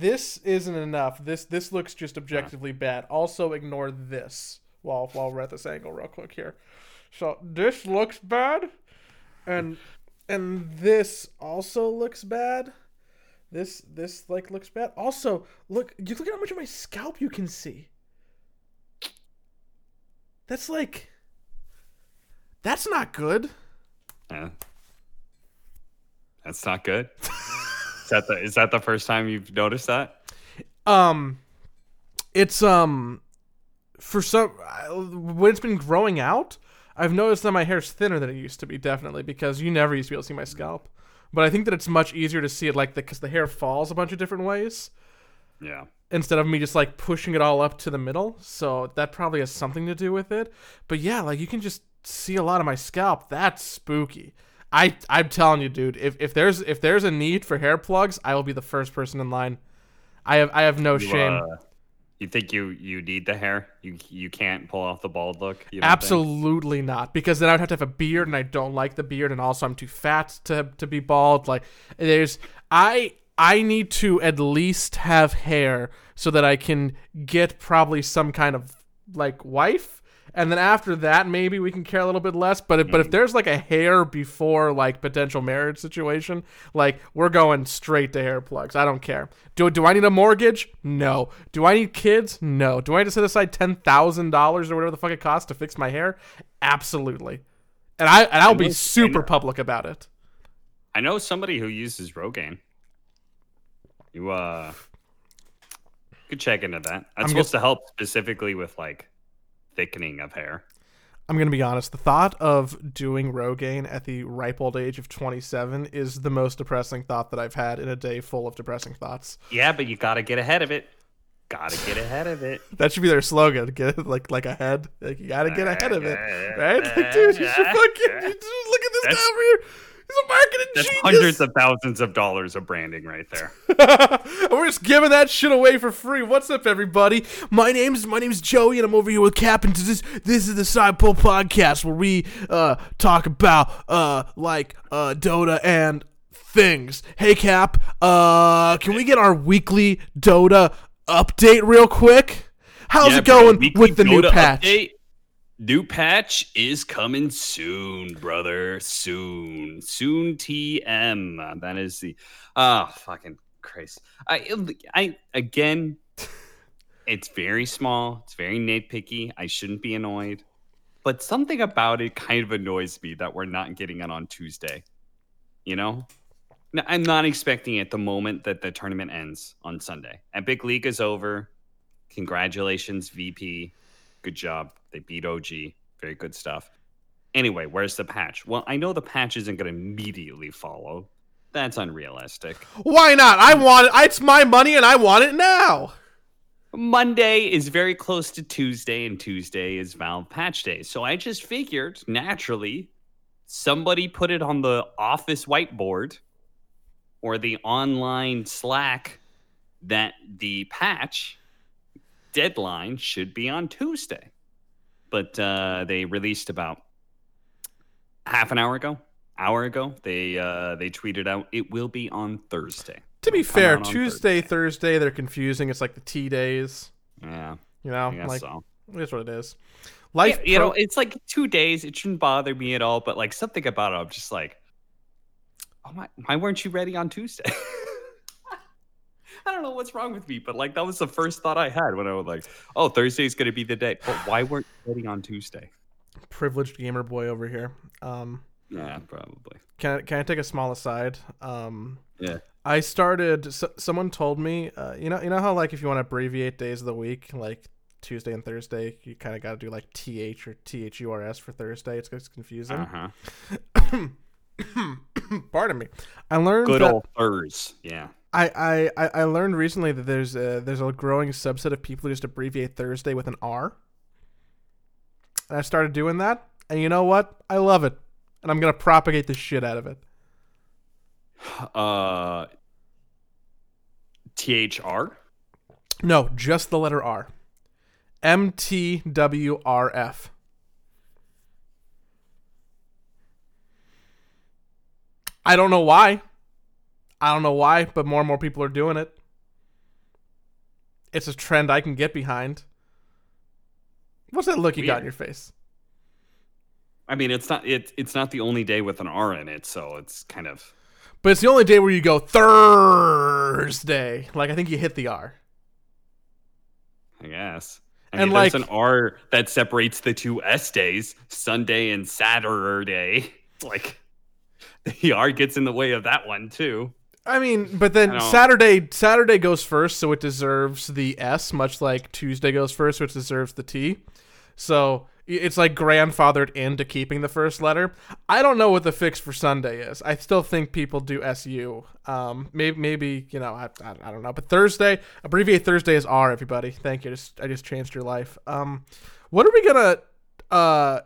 this isn't enough. This this looks just objectively bad. Also, ignore this while while we're at this angle real quick here. So this looks bad, and and this also looks bad. This this like looks bad. Also, look you look at how much of my scalp you can see. That's like that's not good. Yeah. That's not good. is that the is that the first time you've noticed that? Um, it's um, for some when it's been growing out, I've noticed that my hair's thinner than it used to be. Definitely because you never used to be able to see my scalp, but I think that it's much easier to see it like the because the, the hair falls a bunch of different ways Yeah. instead of me just like pushing it all up to the middle. So that probably has something to do with it. But yeah, like you can just see a lot of my scalp. That's spooky. I I'm telling you, dude. If if there's if there's a need for hair plugs, I will be the first person in line. I have I have no You, shame. uh, you think you you need the hair? You you can't pull off the bald look. Don't think? Absolutely not, because then I'd have to have a beard, and I don't like the beard, and also I'm too fat to to be bald. Like there's I I need to at least have hair so that I can get probably some kind of like wife, and then after that maybe we can care a little bit less. But if, but if there's like a hair before like potential marriage situation, like we're going straight to hair plugs. I don't care. Do do I need a mortgage? No. Do I need kids? No. Do I need to set aside ten thousand dollars or whatever the fuck it costs to fix my hair? Absolutely. And I and I'll I be know- I super public about it. I know somebody who uses Rogaine. You uh could check into that. That's I'm supposed to help specifically with like thickening of hair. I'm gonna be honest. The thought of doing Rogaine at the ripe old age of 27 is the most depressing thought that I've had in a day full of depressing thoughts. Yeah, but you gotta get ahead of it. Gotta get ahead of it. That should be their slogan. Get like like ahead. Like you gotta get ahead of it, right? Like, dude, you should fucking you just look at this guy over here. He's a marketing That's genius. hundreds of thousands of dollars of branding right there. We're just giving that shit away for free. What's up, everybody? My name's my name's Joey, and I'm over here with Cap. And this this is the Side Pull Podcast, where we uh talk about uh like uh Dota and things. Hey, Cap. Uh, can we get our weekly Dota update real quick? How's Yeah, it going weekly with the new patch? update. New patch is coming soon, brother. Soon. Soon TM. That is the ah fucking Christ. I I again it's very small, it's very nitpicky. I shouldn't be annoyed. But something about it kind of annoys me that we're not getting it on Tuesday. You know? No, I'm not expecting it the moment that the tournament ends on Sunday. Epic League is over. Congratulations, VP. Good job. They beat OG. Very good stuff. Anyway, where's the patch? Well, I know the patch isn't going to immediately follow. That's unrealistic. Why not? I want it. It's my money, and I want it now. Monday is very close to Tuesday, and Tuesday is Valve patch day. So I just figured, naturally, somebody put it on the office whiteboard or the online Slack that the patch deadline should be on Tuesday. But uh, they released about half an hour ago, hour ago. They uh, they tweeted out it will be on Thursday. To be It'll fair, Tuesday, Thursday, they're confusing. It's like the T days. Yeah, You know, like so. It's what it is. Life, Yeah, you pro- know, it's like two days. It shouldn't bother me at all. But like something about it, I'm just like, oh my, why weren't you ready on Tuesday? I don't know what's wrong with me, but like that was the first thought I had when I was like, oh, Thursday's gonna be the day. But why weren't you ready on Tuesday? privileged gamer boy over here. Um, Yeah, probably. can I, can I take a small aside? Um, Yeah. I started. So, someone told me, uh, you know, you know how like if you want to abbreviate days of the week, like Tuesday and Thursday, you kind of got to do like th or thurs for Thursday. It's, it's confusing. Uh huh. Pardon me. I learned Good that- old Thurs. Yeah. I, I, I- learned recently that there's a, there's a growing subset of people who just abbreviate Thursday with an R. And I started doing that, and you know what? I love it, and I'm gonna propagate the shit out of it. Uh. THR. No, just the letter R. M T W R F. I don't know why. I don't know why, but more and more people are doing it. it's a trend I can get behind. What's that look you got in your face? I mean, it's not it, it's not the only day with an R in it, so it's kind of. But it's the only day where you go Thursday. Like I think you hit the R. I guess. I And, mean, there's an R that separates the two S days, Sunday and Saturday. Like the R gets in the way of that one too. I mean, but then Saturday Saturday goes first, so it deserves the S, much like Tuesday goes first, which deserves the T. So it's like grandfathered into keeping the first letter. I don't know what the fix for Sunday is. I still think people do SU. Um, maybe maybe you know I, I, I don't know, but Thursday abbreviate Thursday is R. Everybody, thank you. Just I just changed your life. Um, what are we gonna uh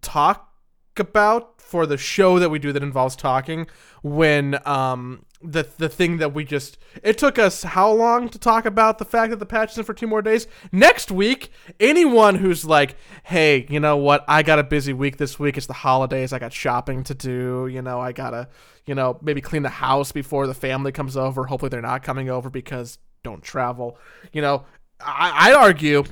talk about for the show that we do that involves talking when um the the thing that we just it took us how long to talk about the fact that the patch is in for two more days? Next week anyone who's like hey you know what? I got a busy week this week. It's the holidays. I got shopping to do. You know i gotta you know maybe clean the house before the family comes over. Hopefully they're not coming over because don't travel. You know i i argue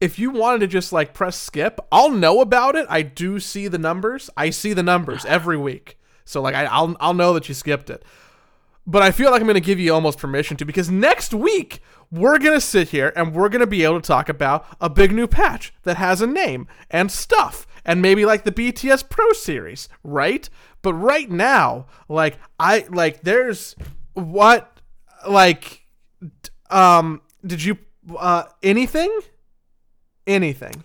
if you wanted to just like press skip, I'll know about it. I do see the numbers. I see the numbers every week. So like I, I'll I'll know that you skipped it. But I feel like I'm going to give you almost permission to because next week we're going to sit here and we're going to be able to talk about a big new patch that has a name and stuff and maybe like the BTS Pro series, right? But right now, like I like there's what like um did you uh anything? Anything.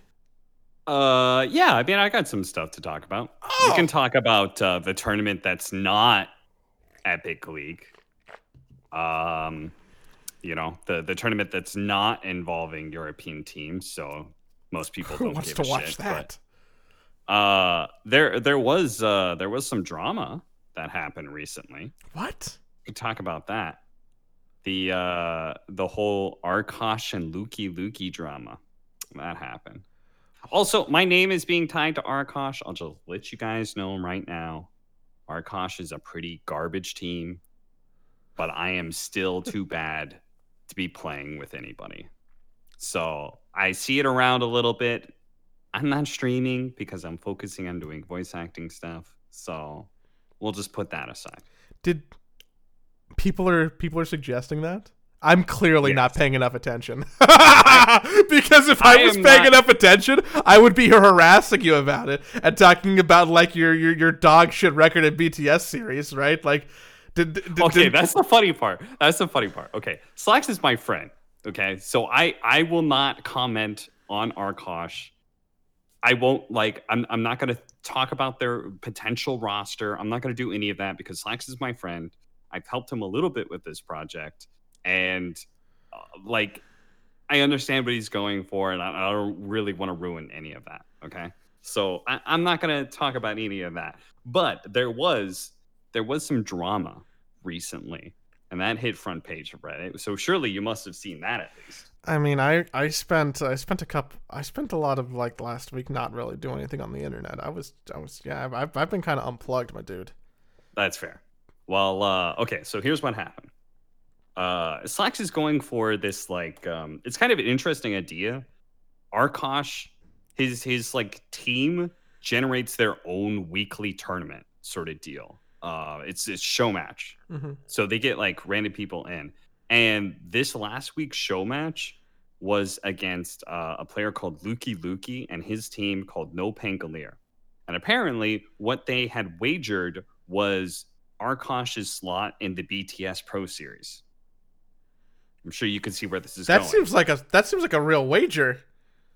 Uh, yeah. I mean, I got some stuff to talk about. Oh. We can talk about uh, the tournament that's not Epic League. Um, you know, the the tournament that's not involving European teams. So most people Who don't wants give to a watch shit, that? But, uh, there there was uh there was some drama that happened recently. What? We could talk about that. The uh the whole Arkosh and Lukey Lukey drama that happened. Also, my name is being tied to Arkosh. I'll just let you guys know right now. Arkosh is a pretty garbage team, but I am still too bad to be playing with anybody. So I see it around a little bit. I'm not streaming because I'm focusing on doing voice acting stuff. So we'll just put that aside. Did people are people are suggesting that? I'm clearly not paying enough attention. because if I, I was paying not- enough attention, I would be harassing you about it and talking about like your your, your dog shit record in BTS series, right? Like did, did okay did- that's the funny part. That's the funny part. Okay slacks is my friend okay? So i i will not comment on arkosh. I won't like i'm, I'm not going to talk about their potential roster. I'm not going to do any of that because slacks is my friend. I've helped him a little bit with this project and uh, like i understand what he's going for and i, I don't really want to ruin any of that okay so I, i'm not going to talk about any of that but there was there was some drama recently, and that hit front page of Reddit. So surely you must have seen that at least. I mean, I I spent I spent a cup I spent a lot of like last week not really doing anything on the internet. I was I was yeah, I've I've, I've been kind of unplugged, my dude. That's fair. Well, uh, okay, so here's what happened. Uh, Slacks is going for this like um, it's kind of an interesting idea. Arkosh, his his like team generates their own weekly tournament sort of deal. Uh, it's a show match. hmm So they get like random people in. And this last week's show match was against uh, a player called Lukey Lukey and his team called No Pangolier. And apparently, what they had wagered was Arkosh's slot in the BTS Pro Series. I'm sure you can see where this is That going. seems like a that seems like a real wager.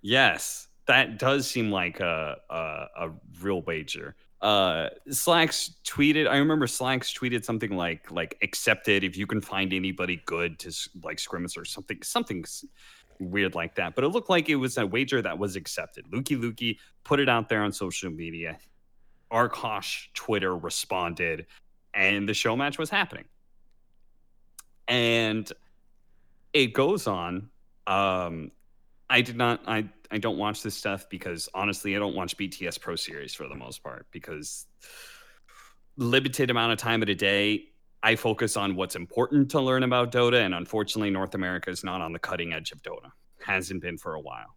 Yes, that does seem like a a, a real wager. Uh, Slacks tweeted. I remember Slacks tweeted something like like accepted if you can find anybody good to like scrimmage or something something weird like that. But it looked like it was a wager that was accepted. Lukey Lukey put it out there on social media. Arkosh Twitter responded, and the show match was happening. And it goes on. Um, I did not. I I don't watch this stuff because honestly, I don't watch BTS Pro Series for the most part because limited amount of time of the day. I focus on what's important to learn about Dota, and unfortunately, North America is not on the cutting edge of Dota. Hasn't been for a while.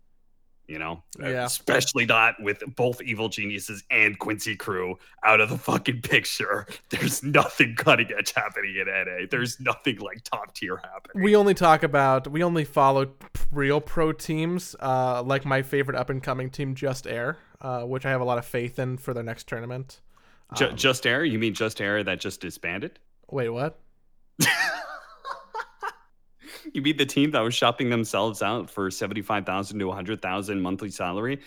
You know, Yeah. especially not with both Evil Geniuses and Quincy Crew out of the fucking picture. There's nothing cutting edge happening in NA. There's nothing like top tier happening. We only talk about we only follow real pro teams, uh, like my favorite up and coming team, Just Air, uh, which I have a lot of faith in for their next tournament. Um, just Air? You mean Just Air that just disbanded? Wait, what? you mean the team that was shopping themselves out for 75,000 to 100,000 monthly salary?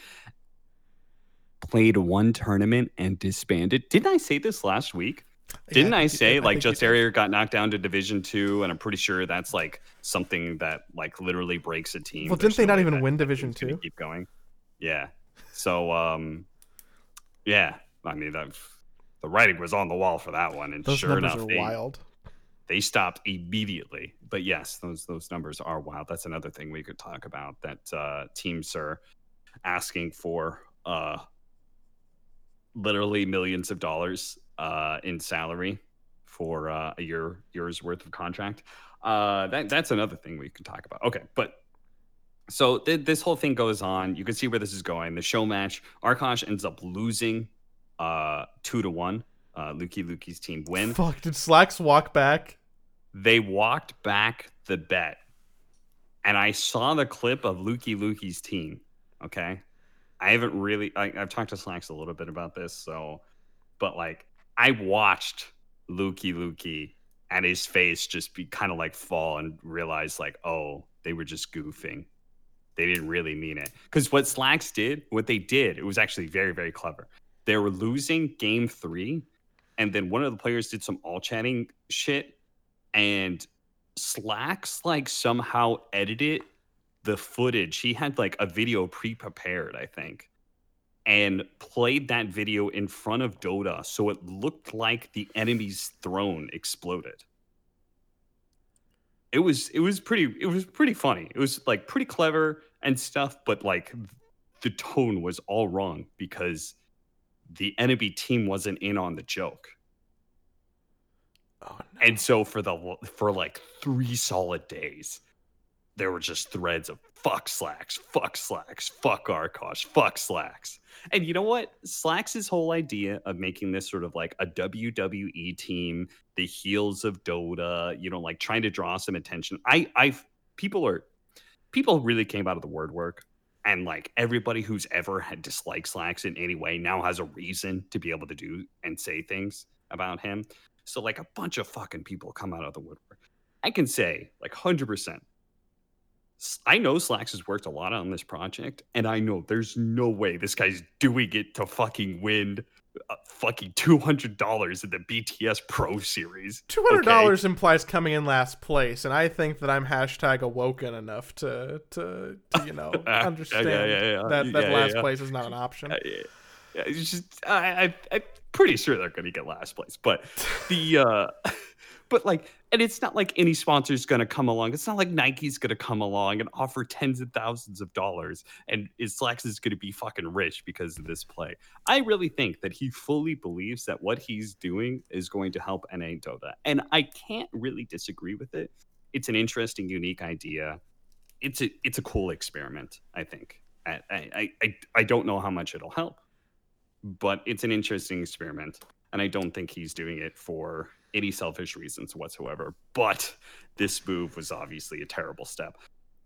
Played one tournament and disbanded. Didn't I say this last week? Didn't Yeah, I say did. like Just. Area got knocked down to Division Two, and I'm pretty sure that's like something that like literally breaks a team. Well, didn't they no not even win Division Two? Keep going. Yeah. So um, yeah. I mean that the writing was on the wall for that one, and Those sure numbers enough, are they, wild. They stopped immediately. But yes, those those numbers are wild. That's another thing we could talk about. That uh, teams are asking for uh, literally millions of dollars uh, in salary for uh, a year year's worth of contract. Uh, that that's another thing we can talk about. Okay, but so th- this whole thing goes on. You can see where this is going. The show match, Arkosh ends up losing uh, two to one. Uh, Luki Luki's team win Fuck, did Slacks walk back? They walked back the bet. And i saw the clip of lukey lukey's team okay? I haven't really I, i've talked to slacks a little bit about this so but like i watched lukey lukey and his face just be kind of like fall and realize like oh they were just goofing. They didn't really mean it. Because what slacks did what they did it was actually very very clever. They were losing game three and then one of the players did some all chatting shit and slacks like somehow edited the footage. He had like a video pre-prepared i think and played that video in front of dota so it looked like the enemy's throne exploded. It was it was pretty it was pretty funny. It was like pretty clever and stuff but like the tone was all wrong because the enemy team wasn't in on the joke Oh and so for the for like three solid days, there were just threads of fuck slacks, fuck slacks, fuck Arkosh, fuck slacks. And you know what? Slacks' whole idea of making this sort of like a WWE team, the heels of Dota, you know, like trying to draw some attention. I I've people are people really came out of the word work. And like everybody who's ever had disliked Slacks in any way now has a reason to be able to do and say things about him. So like a bunch of fucking people come out of the woodwork. I can say like hundred percent. I know Slacks has worked a lot on this project, and I know there's no way this guy's doing it to fucking win uh, fucking two hundred dollars in the BTS Pro Series. Two hundred dollars implies coming in last place, and I think that I'm hashtag awoken enough to to, to you know understand yeah, yeah, yeah. that that last place is not an option. Yeah, yeah, it's just I, I'm pretty sure they're going to get last place, but the uh but like and it's not like any sponsor's going to come along. It's not like Nike's going to come along and offer tens of thousands of dollars and is Slacks is going to be fucking rich because of this play. I really think that he fully believes that what he's doing is going to help NA Dota, and I can't really disagree with it. It's an interesting, unique idea. It's a it's a cool experiment. I think. I I I, I don't know how much it'll help, but it's an interesting experiment, and I don't think he's doing it for any selfish reasons whatsoever. But this move was obviously a terrible step.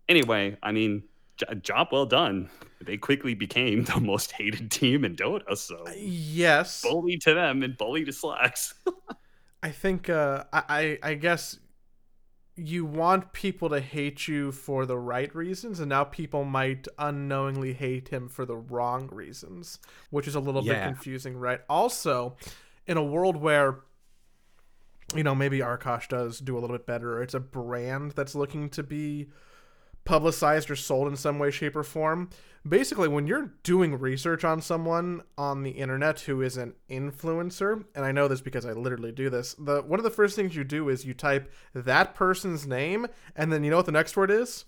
Anyway, I mean, j- job well done. They quickly became the most hated team in Dota, so yes, bully to them and bully to Slacks. I think uh, I I I guess you want people to hate you for the right reasons, and now people might unknowingly hate him for the wrong reasons, which is a little bit confusing, right? Also, in a world where you know maybe Arkosh does do a little bit better, or it's a brand that's looking to be publicized or sold in some way, shape, or form. Basically, when you're doing research on someone on the internet who is an influencer, and I know this because I literally do this, the one of the first things you do is you type that person's name, and then you know what the next word is?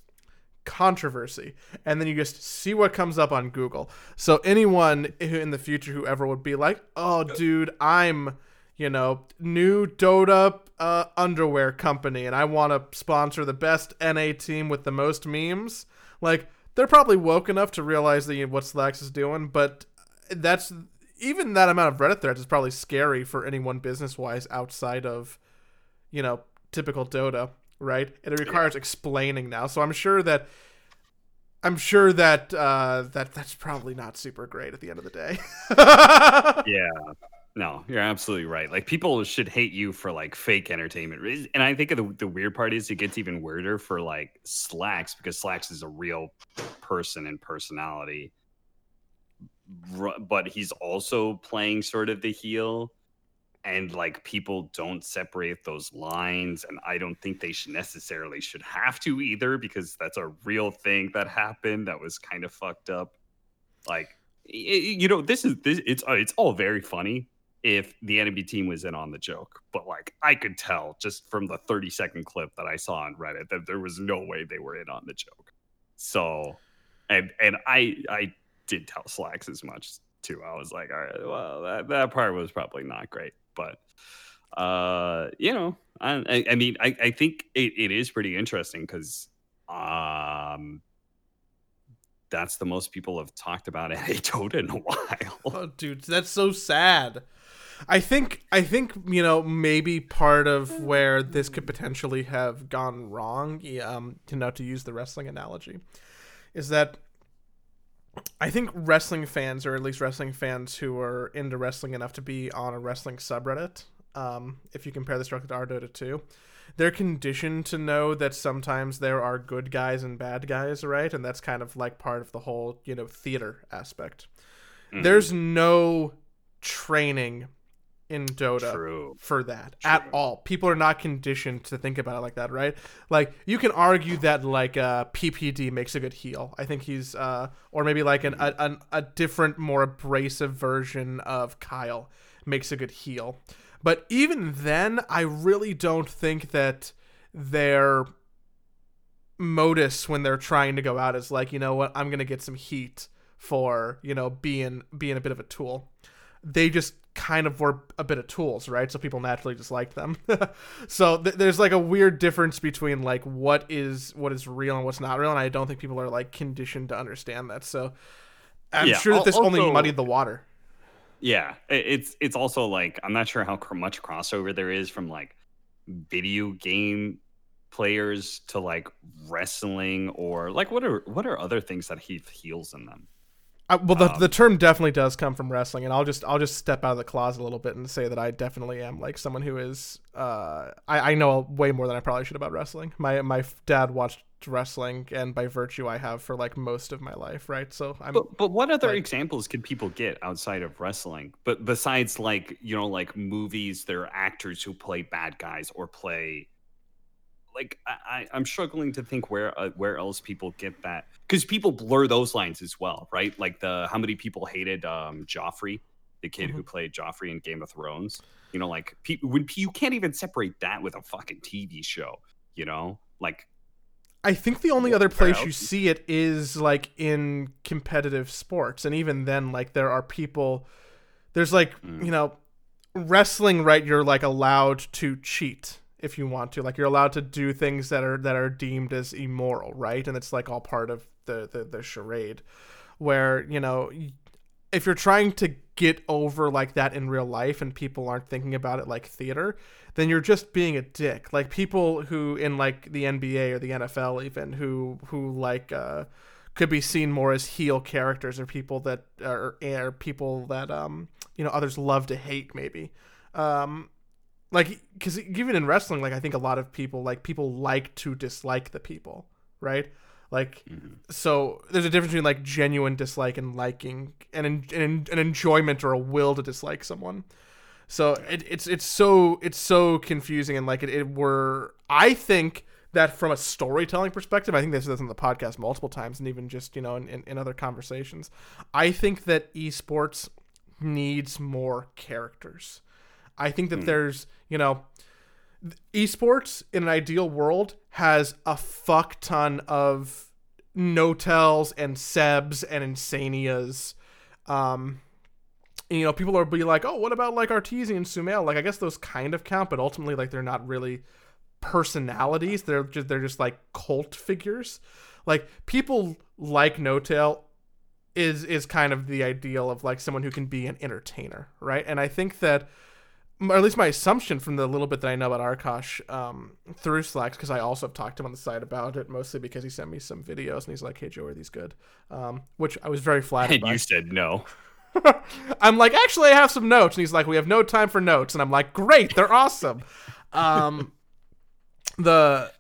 Controversy. And then you just see what comes up on Google. So anyone in the future, whoever would be like, oh, dude, I'm, you know, new Dota uh, underwear company and I want to sponsor the best NA team with the most memes, like they're probably woke enough to realize that what Slacks is doing, but that's even that amount of Reddit threads is probably scary for anyone business wise outside of, you know, typical Dota, right? And it requires explaining now. So I'm sure that I'm sure that uh, that that's probably not super great at the end of the day. yeah, no, you're absolutely right. Like people should hate you for like fake entertainment, and I think the the weird part is it gets even weirder for like Slacks because Slacks is a real person and personality, but he's also playing sort of the heel and like people don't separate those lines and i don't think they should necessarily should have to either because that's a real thing that happened that was kind of fucked up like you know this is this it's uh, it's all very funny if the enemy team was in on the joke but like i could tell just from the 30 second clip that i saw on reddit that there was no way they were in on the joke. So and and i i did tell slacks as much too. I was like all right well that, that part was probably not great. But uh, you know, I, I mean, I, I think it, it is pretty interesting because um, that's the most people have talked about NA Dota in a while. Oh, dude, that's so sad. I think I think you know maybe part of where this could potentially have gone wrong, um, you know, to use the wrestling analogy, is that I think wrestling fans, or at least wrestling fans who are into wrestling enough to be on a wrestling subreddit, um, if you compare this directly to r/DotA2, they're conditioned to know that sometimes there are good guys and bad guys, right? And that's kind of like part of the whole, you know, theater aspect. Mm-hmm. There's no training in Dota True. for that True. at all. People are not conditioned to think about it like that, right? Like you can argue that like uh, PPD makes a good heel. I think he's uh, or maybe like an, a, an, a different, more abrasive version of Kyle makes a good heel. But even then, I really don't think that their modus when they're trying to go out is like, you know what, I'm gonna get some heat for you know being being a bit of a tool. They just kind of were a bit of tools, right? So people naturally just liked them. so th- there's like a weird difference between like what is what is real and what's not real, and I don't think people are like conditioned to understand that. So I'm yeah, sure that this also, only muddied the water. Yeah, it's it's also like I'm not sure how much crossover there is from like video game players to like wrestling or like what are what are other things that he heals in them I, well, the, um, the term definitely does come from wrestling, and I'll just I'll just step out of the closet a little bit and say that I definitely am like someone who is uh, I, I know way more than I probably should about wrestling. My my dad watched wrestling, and by virtue, I have for like most of my life, right? So I'm. But, but what other like, examples can people get outside of wrestling? But besides like you know like movies, there are actors who play bad guys or play like I, I'm struggling to think where uh, where else people get that because people blur those lines as well, right? Like the how many people hated um, Joffrey, the kid mm-hmm. who played Joffrey in Game of Thrones. You know, like pe- when you can't even separate that with a fucking TV show. You know, like I think the only other place you see it is like in competitive sports, and even then, like there are people. There's like mm. you know, wrestling, right? You're like allowed to cheat if you want to. Like you're allowed to do things that are that are deemed as immoral, right? And it's like all part of the the, the charade. Where you know, if you're trying to get over like that in real life and people aren't thinking about it like theater, then you're just being a dick. Like people who in like the NBA or the NFL even who who like uh could be seen more as heel characters or people that are, are people that um you know others love to hate maybe. Um like because even in wrestling like i think a lot of people like people like to dislike the people right? Like mm-hmm. so there's a difference between like genuine dislike and liking and an, an, an enjoyment or a will to dislike someone. So it, it's it's so it's so confusing and like it, it were i think that from a storytelling perspective i think this is on the podcast multiple times and even just you know in, in, in other conversations i think that esports needs more characters I think that mm. there's, you know, esports in an ideal world has a fuck ton of N0tails and sebs and insanias um you know, people are be like, oh, what about like Arteezy and Sumail? Like, I guess those kind of count, but ultimately, like, they're not really personalities. They're just they're just like cult figures. Like people like N0tail is is kind of the ideal of like someone who can be an entertainer, right? And I think that or at least my assumption from the little bit that I know about Arkosh um, through Slacks, because I also have talked to him on the side about it, mostly because he sent me some videos and he's like, "Hey Joe, are these good?" Um, which I was very flattered. And by. you said no. I'm like, actually, I have some notes, and he's like, "We have no time for notes," and I'm like, "Great, they're awesome." Um, the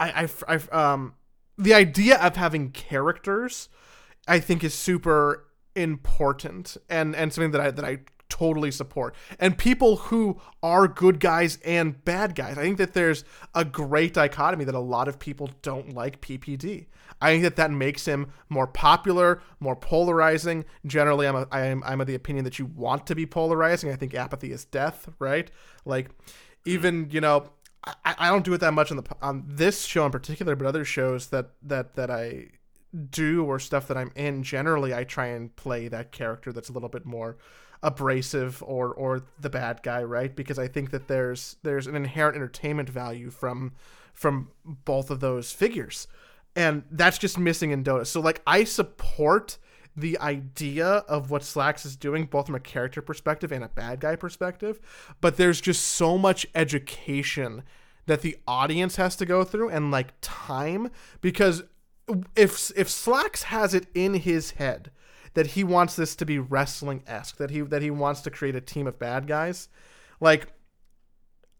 I, I, I um the idea of having characters I think is super important and and something that I that I totally support. And people who are good guys and bad guys. I think that there's a great dichotomy that a lot of people don't like PPD. I think that that makes him more popular, more polarizing. Generally, I'm a, I'm I'm of the opinion that you want to be polarizing. I think apathy is death, right? Like even you know I, I don't do it that much on the on this show in particular, but other shows that that that I do or stuff that I'm in, generally I try and play that character that's a little bit more abrasive or or the bad guy, right? Because I think that there's there's an inherent entertainment value from from both of those figures. And that's just missing in Dota. So like I support the idea of what Slacks is doing, both from a character perspective and a bad guy perspective, but there's just so much education that the audience has to go through and like time because if if Slacks has it in his head that he wants this to be wrestling esque, that he that he wants to create a team of bad guys, like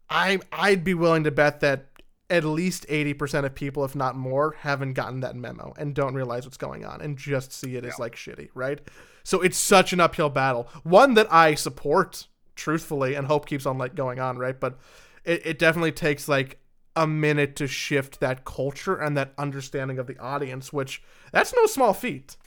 I I'd be willing to bet that at least 80% of people, if not more, haven't gotten that memo and don't realize what's going on and just see it yeah. as like shitty, right? So it's such an uphill battle. One that I support truthfully and hope keeps on like going on, right? But it, it definitely takes like a minute to shift that culture and that understanding of the audience, which that's no small feat.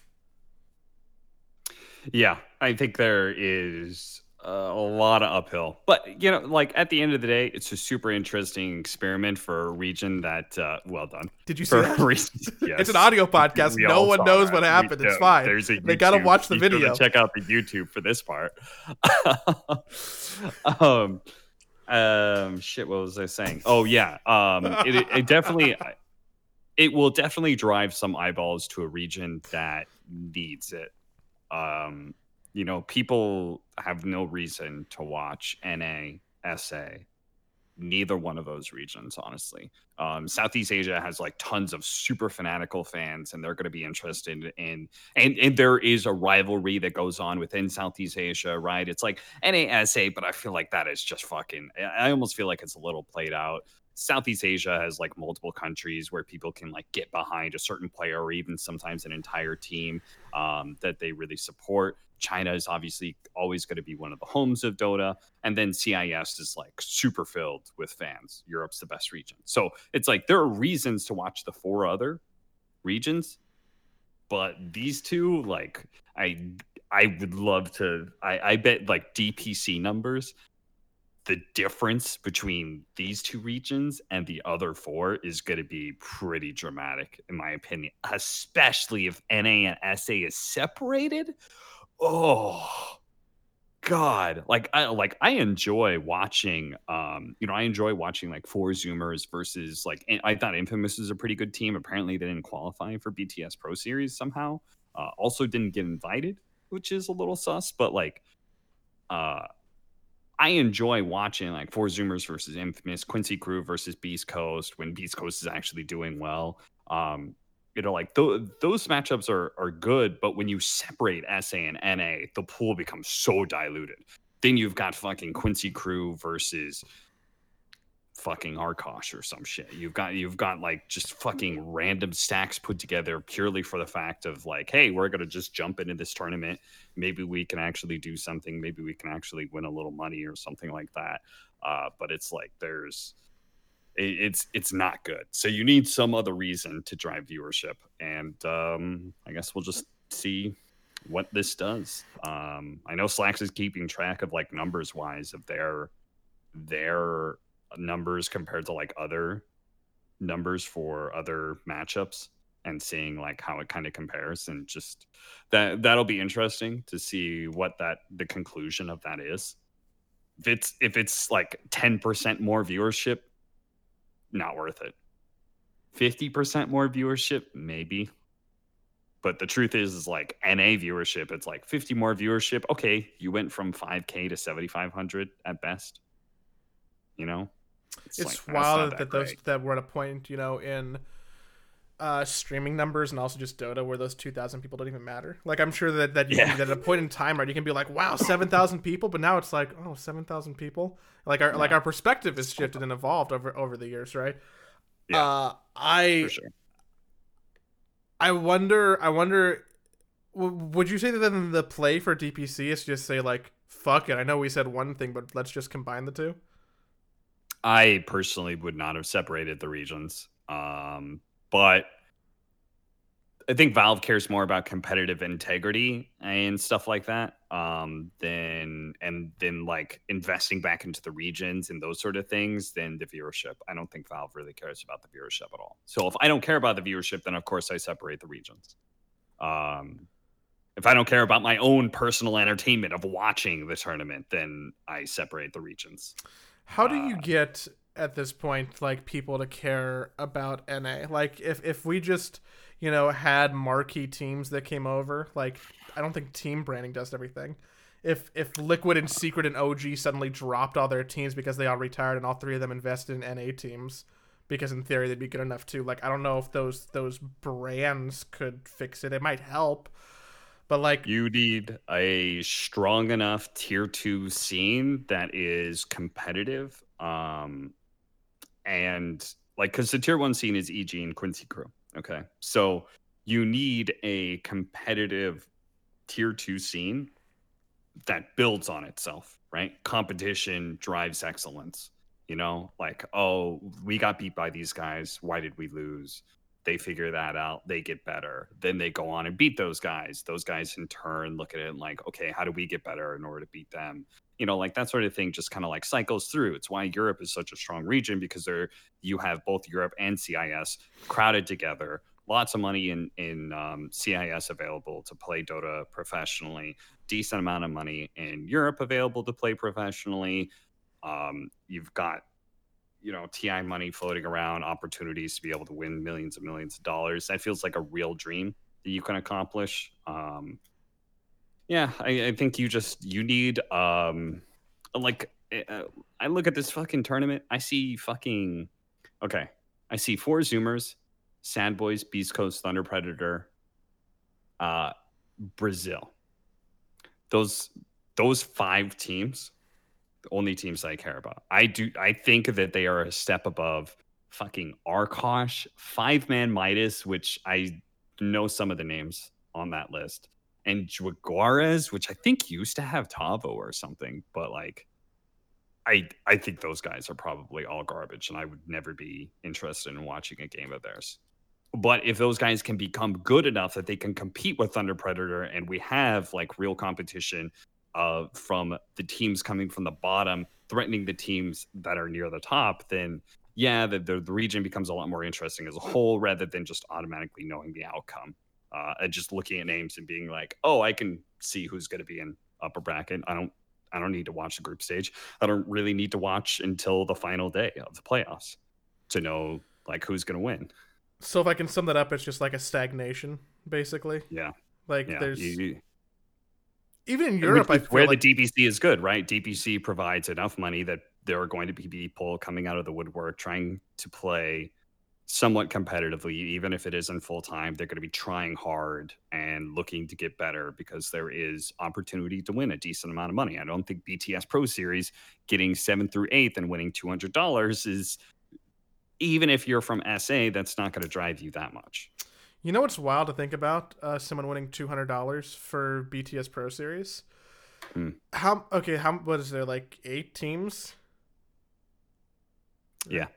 Yeah, I think there is a lot of uphill. But you know, like at the end of the day, it's a super interesting experiment for a region that uh, well done. Did you see that? yes. It's an audio podcast. no one knows that. what happened. it's fine. There's a they got to watch the video. Check out the YouTube for this part. um, um, shit. What was I saying? Oh yeah. Um, it, it definitely. It will definitely drive some eyeballs to a region that needs it. Um, you know, people have no reason to watch NA, SA, neither one of those regions, honestly. Um, Southeast Asia has like tons of super fanatical fans, and they're going to be interested in, and, and there is a rivalry that goes on within Southeast Asia, right? It's like NASA, but I feel like that is just fucking, I almost feel like it's a little played out. Southeast Asia has like multiple countries where people can like get behind a certain player or even sometimes an entire team um, that they really support. China is obviously always going to be one of the homes of Dota. And then CIS is like super filled with fans. Europe's the best region. So it's like there are reasons to watch the four other regions. But these two, like, I I would love to I, I bet like DPC numbers, the difference between these two regions and the other four is going to be pretty dramatic, in my opinion, especially if NA and SA is separated. Oh god like i like i enjoy watching um you know i enjoy watching like four zoomers versus like i thought infamous is a pretty good team. Apparently they didn't qualify for bts pro series somehow. Uh, also didn't get invited which is a little sus but like uh I enjoy watching like four zoomers versus infamous, Quincy Crew versus Beast Coast when Beast Coast is actually doing well. Um, you know, like th- those matchups are are good, but when you separate SA and NA, the pool becomes so diluted. Then you've got fucking Quincy Crew versus fucking Arkosh or some shit. You've got you've got like just fucking random stacks put together purely for the fact of like, hey, we're gonna just jump into this tournament. Maybe we can actually do something. Maybe we can actually win a little money or something like that. Uh, but it's like there's it's it's not good. So you need some other reason to drive viewership, and um, I guess we'll just see what this does. Um, I know Slacks is keeping track of like numbers wise of their their numbers compared to like other numbers for other matchups, and seeing like how it kind of compares and just that that'll be interesting to see what that the conclusion of that is. If it's if it's like 10% more viewership, not worth it. 50% more viewership, maybe. But the truth is, is like NA viewership, it's like 50 more viewership. Okay, you went from 5K to 7,500 at best. You know, it's, it's like, wild that, that those that we're at a point, you know, in uh, streaming numbers and also just Dota where those 2,000 people don't even matter. Like, I'm sure that, that, you yeah. can, that at a point in time, right, you can be like, wow, 7,000 people, but now it's like, oh, 7,000 people. Like, our, yeah. like our perspective has shifted and evolved over, over the years, right? Yeah. Uh, I, sure. I wonder, I wonder, would you say that then the play for DPC is just say, like, fuck it, I know we said one thing, but let's just combine the two? I personally would not have separated the regions. Um, but I think Valve cares more about competitive integrity and stuff like that um, than and then like investing back into the regions and those sort of things than the viewership. I don't think Valve really cares about the viewership at all. So if I don't care about the viewership, then of course I separate the regions. Um, if I don't care about my own personal entertainment of watching the tournament, then I separate the regions. How do you uh, get at this point like people to care about NA. Like if if we just you know had marquee teams that came over, like I don't think team branding does everything. If if Liquid and Secret and OG suddenly dropped all their teams because they all retired and all three of them invested in NA teams because in theory they'd be good enough too. Like I don't know if those those brands could fix it. It might help. But like you need a strong enough tier 2 scene that is competitive um and like because the tier one scene is EG and Quincy Crew. Okay, so you need a competitive tier two scene that builds on itself, right? Competition drives excellence. You know, like oh, we got beat by these guys. Why did we lose? They figure that out. They get better. Then they go on and beat those guys. Those guys in turn look at it and like, okay, how do we get better in order to beat them? you know like that sort of thing just kind of like cycles through it's why europe is such a strong region because there you have both europe and cis crowded together lots of money in in um, cis available to play dota professionally decent amount of money in europe available to play professionally um, you've got you know ti money floating around opportunities to be able to win millions and millions of dollars that feels like a real dream that you can accomplish um, yeah, I, I think you just you need um like uh, I look at this fucking tournament. I see fucking okay. I see four Zoomers, Sad Boys, Beast Coast, Thunder Predator, uh, Brazil. Those those five teams, only teams I care about. I do. I think that they are a step above fucking Arkosh, Five Man Midas, which I know some of the names on that list and Jaguares, which I think used to have Tavo or something, but like I I think those guys are probably all garbage, and I would never be interested in watching a game of theirs. But if those guys can become good enough that they can compete with Thunder Predator, and we have like real competition uh, from the teams coming from the bottom, threatening the teams that are near the top, then yeah, the, the, the region becomes a lot more interesting as a whole rather than just automatically knowing the outcome uh, and just looking at names and being like, oh, I can see who's going to be in upper bracket. I don't, I don't need to watch the group stage. I don't really need to watch until the final day of the playoffs to know like who's going to win. So if I can sum that up, it's just like a stagnation, basically. Yeah. Like yeah. there's. You, even in Europe, I where like... the DPC is good, right? DPC provides enough money that there are going to be people coming out of the woodwork trying to play somewhat competitively, even if it isn't full time. They're going to be trying hard and looking to get better because there is opportunity to win a decent amount of money. I don't think BTS Pro Series getting seventh through eighth and winning two hundred dollars is even if you're from SA, that's not going to drive you that much. You know what's wild to think about? Uh, someone winning two hundred dollars for BTS Pro Series. Hmm. How okay? How what is there like eight teams? Yeah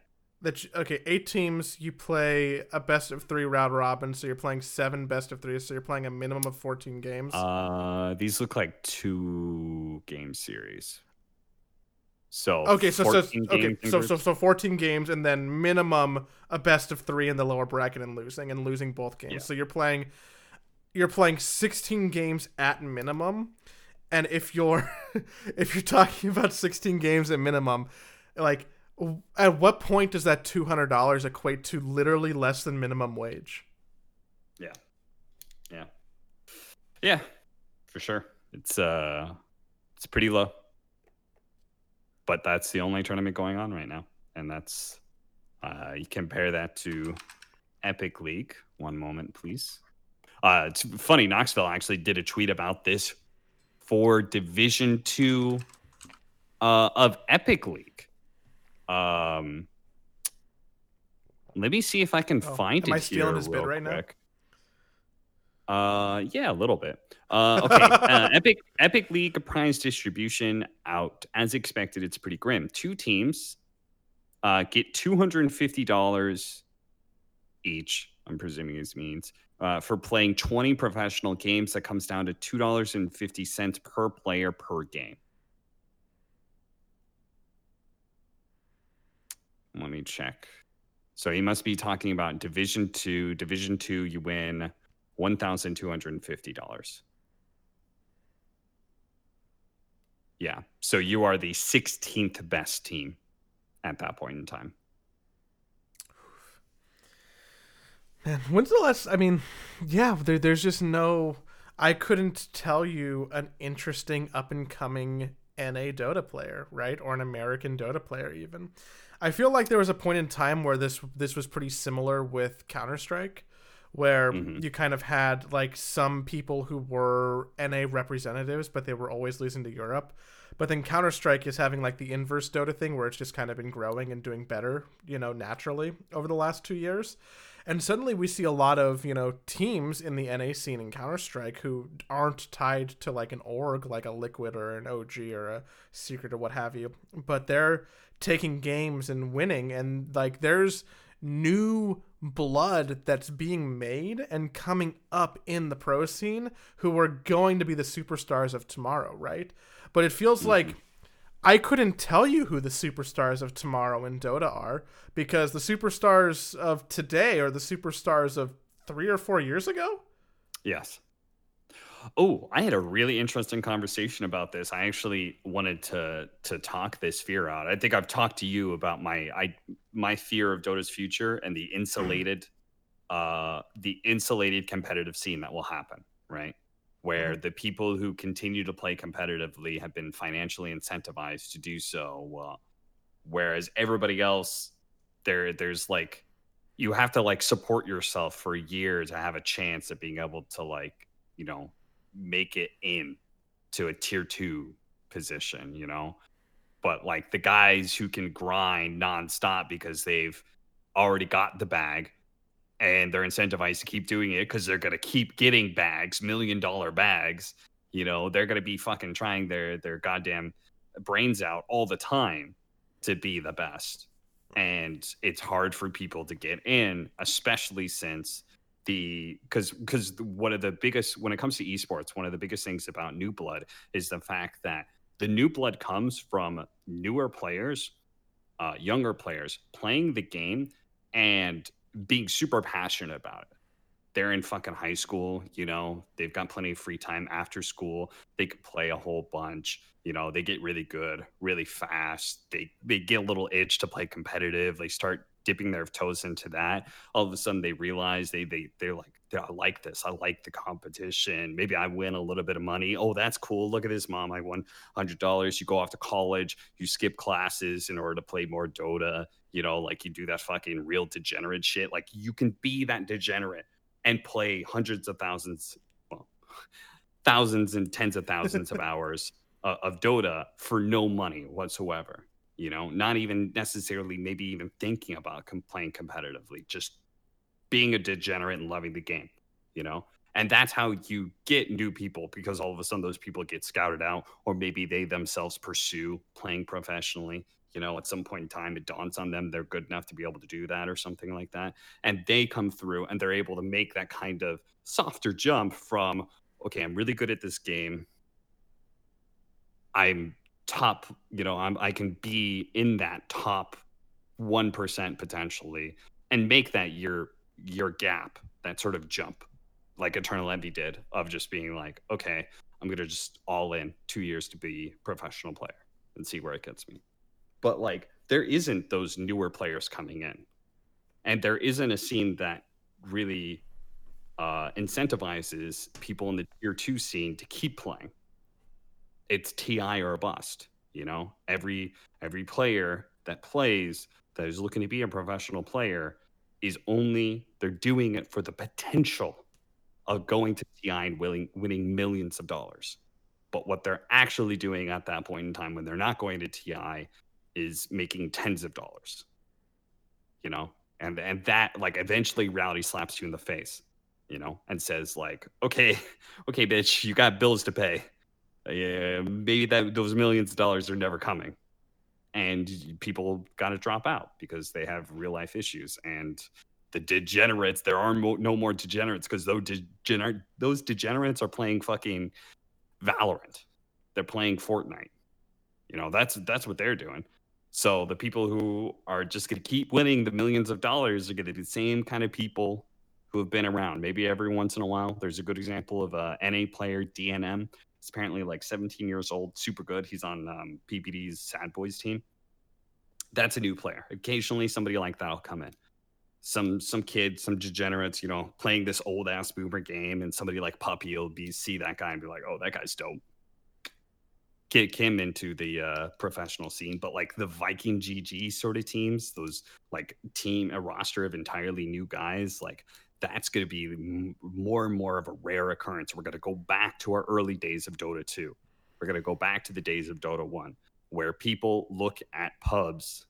that okay eight teams you play a best of three round robin so you're playing seven best of three so you're playing a minimum of 14 games uh these look like two game series So Okay, so so okay, so so so 14 games and then minimum a best of 3 in the lower bracket and losing and losing both games. Yeah. So you're playing you're playing 16 games at minimum. And if you're if you're talking about 16 games at minimum, like at what point does that $200 equate to literally less than minimum wage? Yeah. Yeah. Yeah. For sure. It's uh it's pretty low. But that's the only tournament going on right now. And that's uh you compare that to Epic League. One moment, please. Uh it's funny, Noxville actually did a tweet about this for Division Two uh of Epic League. Um let me see if I can Oh, find am it I stealing here his bid right now? quick. Uh, yeah, a little bit. Uh, okay. uh, Epic Epic League prize distribution out as expected. It's pretty grim. Two teams uh, get two hundred and fifty dollars each. I'm presuming this means uh, for playing twenty professional games. That comes down to two dollars and fifty cents per player per game. Let me check. So he must be talking about Division Two. Division Two, you win one thousand two hundred and fifty dollars. Yeah. So you are the sixteenth best team at that point in time. Man, when's the last? I mean, yeah, there, there's just no. I couldn't tell you an interesting up and coming NA Dota player, right, or an American Dota player even. I feel like there was a point in time where this this was pretty similar with Counter Strike, where Mhm. you kind of had like some people who were NA representatives, but they were always losing to Europe. But then Counter Strike is having like the inverse Dota thing, where it's just kind of been growing and doing better, you know, naturally over the last two years. And suddenly we see a lot of, you know, teams in the NA scene in Counter Strike who aren't tied to like an org like a Liquid or an OG or a Secret or what have you, but they're taking games and winning. And like there's new blood that's being made and coming up in the pro scene who are going to be the superstars of tomorrow, right? But it feels mm-hmm. like I couldn't tell you who the superstars of tomorrow in Dota are because the superstars of today are the superstars of three or four years ago. Yes. Oh, I had a really interesting conversation about this. I actually wanted to to talk this fear out. I think I've talked to you about my I my fear of Dota's future and the insulated uh the insulated competitive scene that will happen, right? Where the people who continue to play competitively have been financially incentivized to do so, uh, whereas everybody else there there's like you have to like support yourself for a year to have a chance at being able to like you know make it in to a tier two position you know? But like the guys who can grind nonstop because they've already got the bag and they're incentivized to keep doing it because they're going to keep getting bags million dollar bags you know? They're going to be fucking trying their their goddamn brains out all the time to be the best. And it's hard for people to get in especially since the because because one of the biggest when it comes to esports one of the biggest things about new blood is the fact that the new blood comes from newer players uh, younger players playing the game and being super passionate about it. They're in fucking high school you know they've got plenty of free time after school. They could play a whole bunch you know they get really good really fast. They they get a little itch to play competitive. They start dipping their toes into that all of a sudden they realize they they they're like "Yeah, I like this. I like the competition. Maybe I win a little bit of money. Oh that's cool. Look at this mom. I won hundred dollars. You go off to college. You skip classes in order to play more Dota. You know like you do that fucking real degenerate shit. Like you can be that degenerate and play hundreds of thousands well thousands and tens of thousands of hours uh, of Dota for no money whatsoever. You know, not even necessarily maybe even thinking about playing competitively, just being a degenerate and loving the game, you know? And that's how you get new people because all of a sudden those people get scouted out, or maybe they themselves pursue playing professionally. You know, at some point in time, it dawns on them they're good enough to be able to do that or something like that. And they come through and they're able to make that kind of softer jump from, okay, I'm really good at this game. I'm top, you know, I'm I can be in that top 1% potentially and make that your your gap, that sort of jump like Eternal Envy did of just being like, okay, I'm going to just all in 2 years to be professional player and see where it gets me. But like there isn't those newer players coming in. And there isn't a scene that really uh, incentivizes people in the tier two scene to keep playing. It's TI or bust. You know, every every player that plays that is looking to be a professional player is only they're doing it for the potential of going to TI and winning winning millions of dollars. But what they're actually doing at that point in time when they're not going to TI is making tens of dollars. You know, and and that like eventually reality slaps you in the face you know, and says like, "Okay, okay, bitch, you got bills to pay. Yeah, maybe that those millions of dollars are never coming." And people got to drop out because they have real life issues. And the degenerates, there are mo- no more degenerates because those, degener- those degenerates are playing fucking Valorant. They're playing Fortnite. You know, that's that's what they're doing. So the people who are just going to keep winning the millions of dollars are going to be the same kind of people who have been around. Maybe every once in a while. There's a good example of a NA player, DNM. He's apparently like 17 years old, super good. He's on um, PPD's Sad Boys team. That's a new player. Occasionally, somebody like that'll come in. Some some kid, some degenerates, you know, playing this old ass boomer game, and somebody like Puppey will be see that guy and be like, "Oh, that guy's dope." Kick him into the uh, professional scene, but like the Viking GG sort of teams, those like team a roster of entirely new guys, like that's going to be more and more of a rare occurrence. We're going to go back to our early days of Dota 2. We're going to go back to the days of Dota 1, where people look at pubs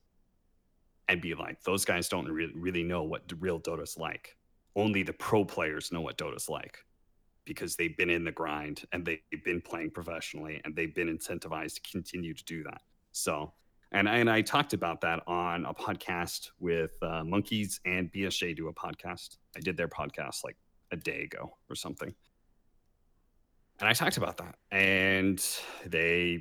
and be like, those guys don't really, really know what real Dota's like. Only the pro players know what Dota's like because they've been in the grind and they've been playing professionally and they've been incentivized to continue to do that. So and I, and I talked about that on a podcast with uh, Monkeys and BSJ do a podcast. I did their podcast like a day ago or something. And I talked about that. And they,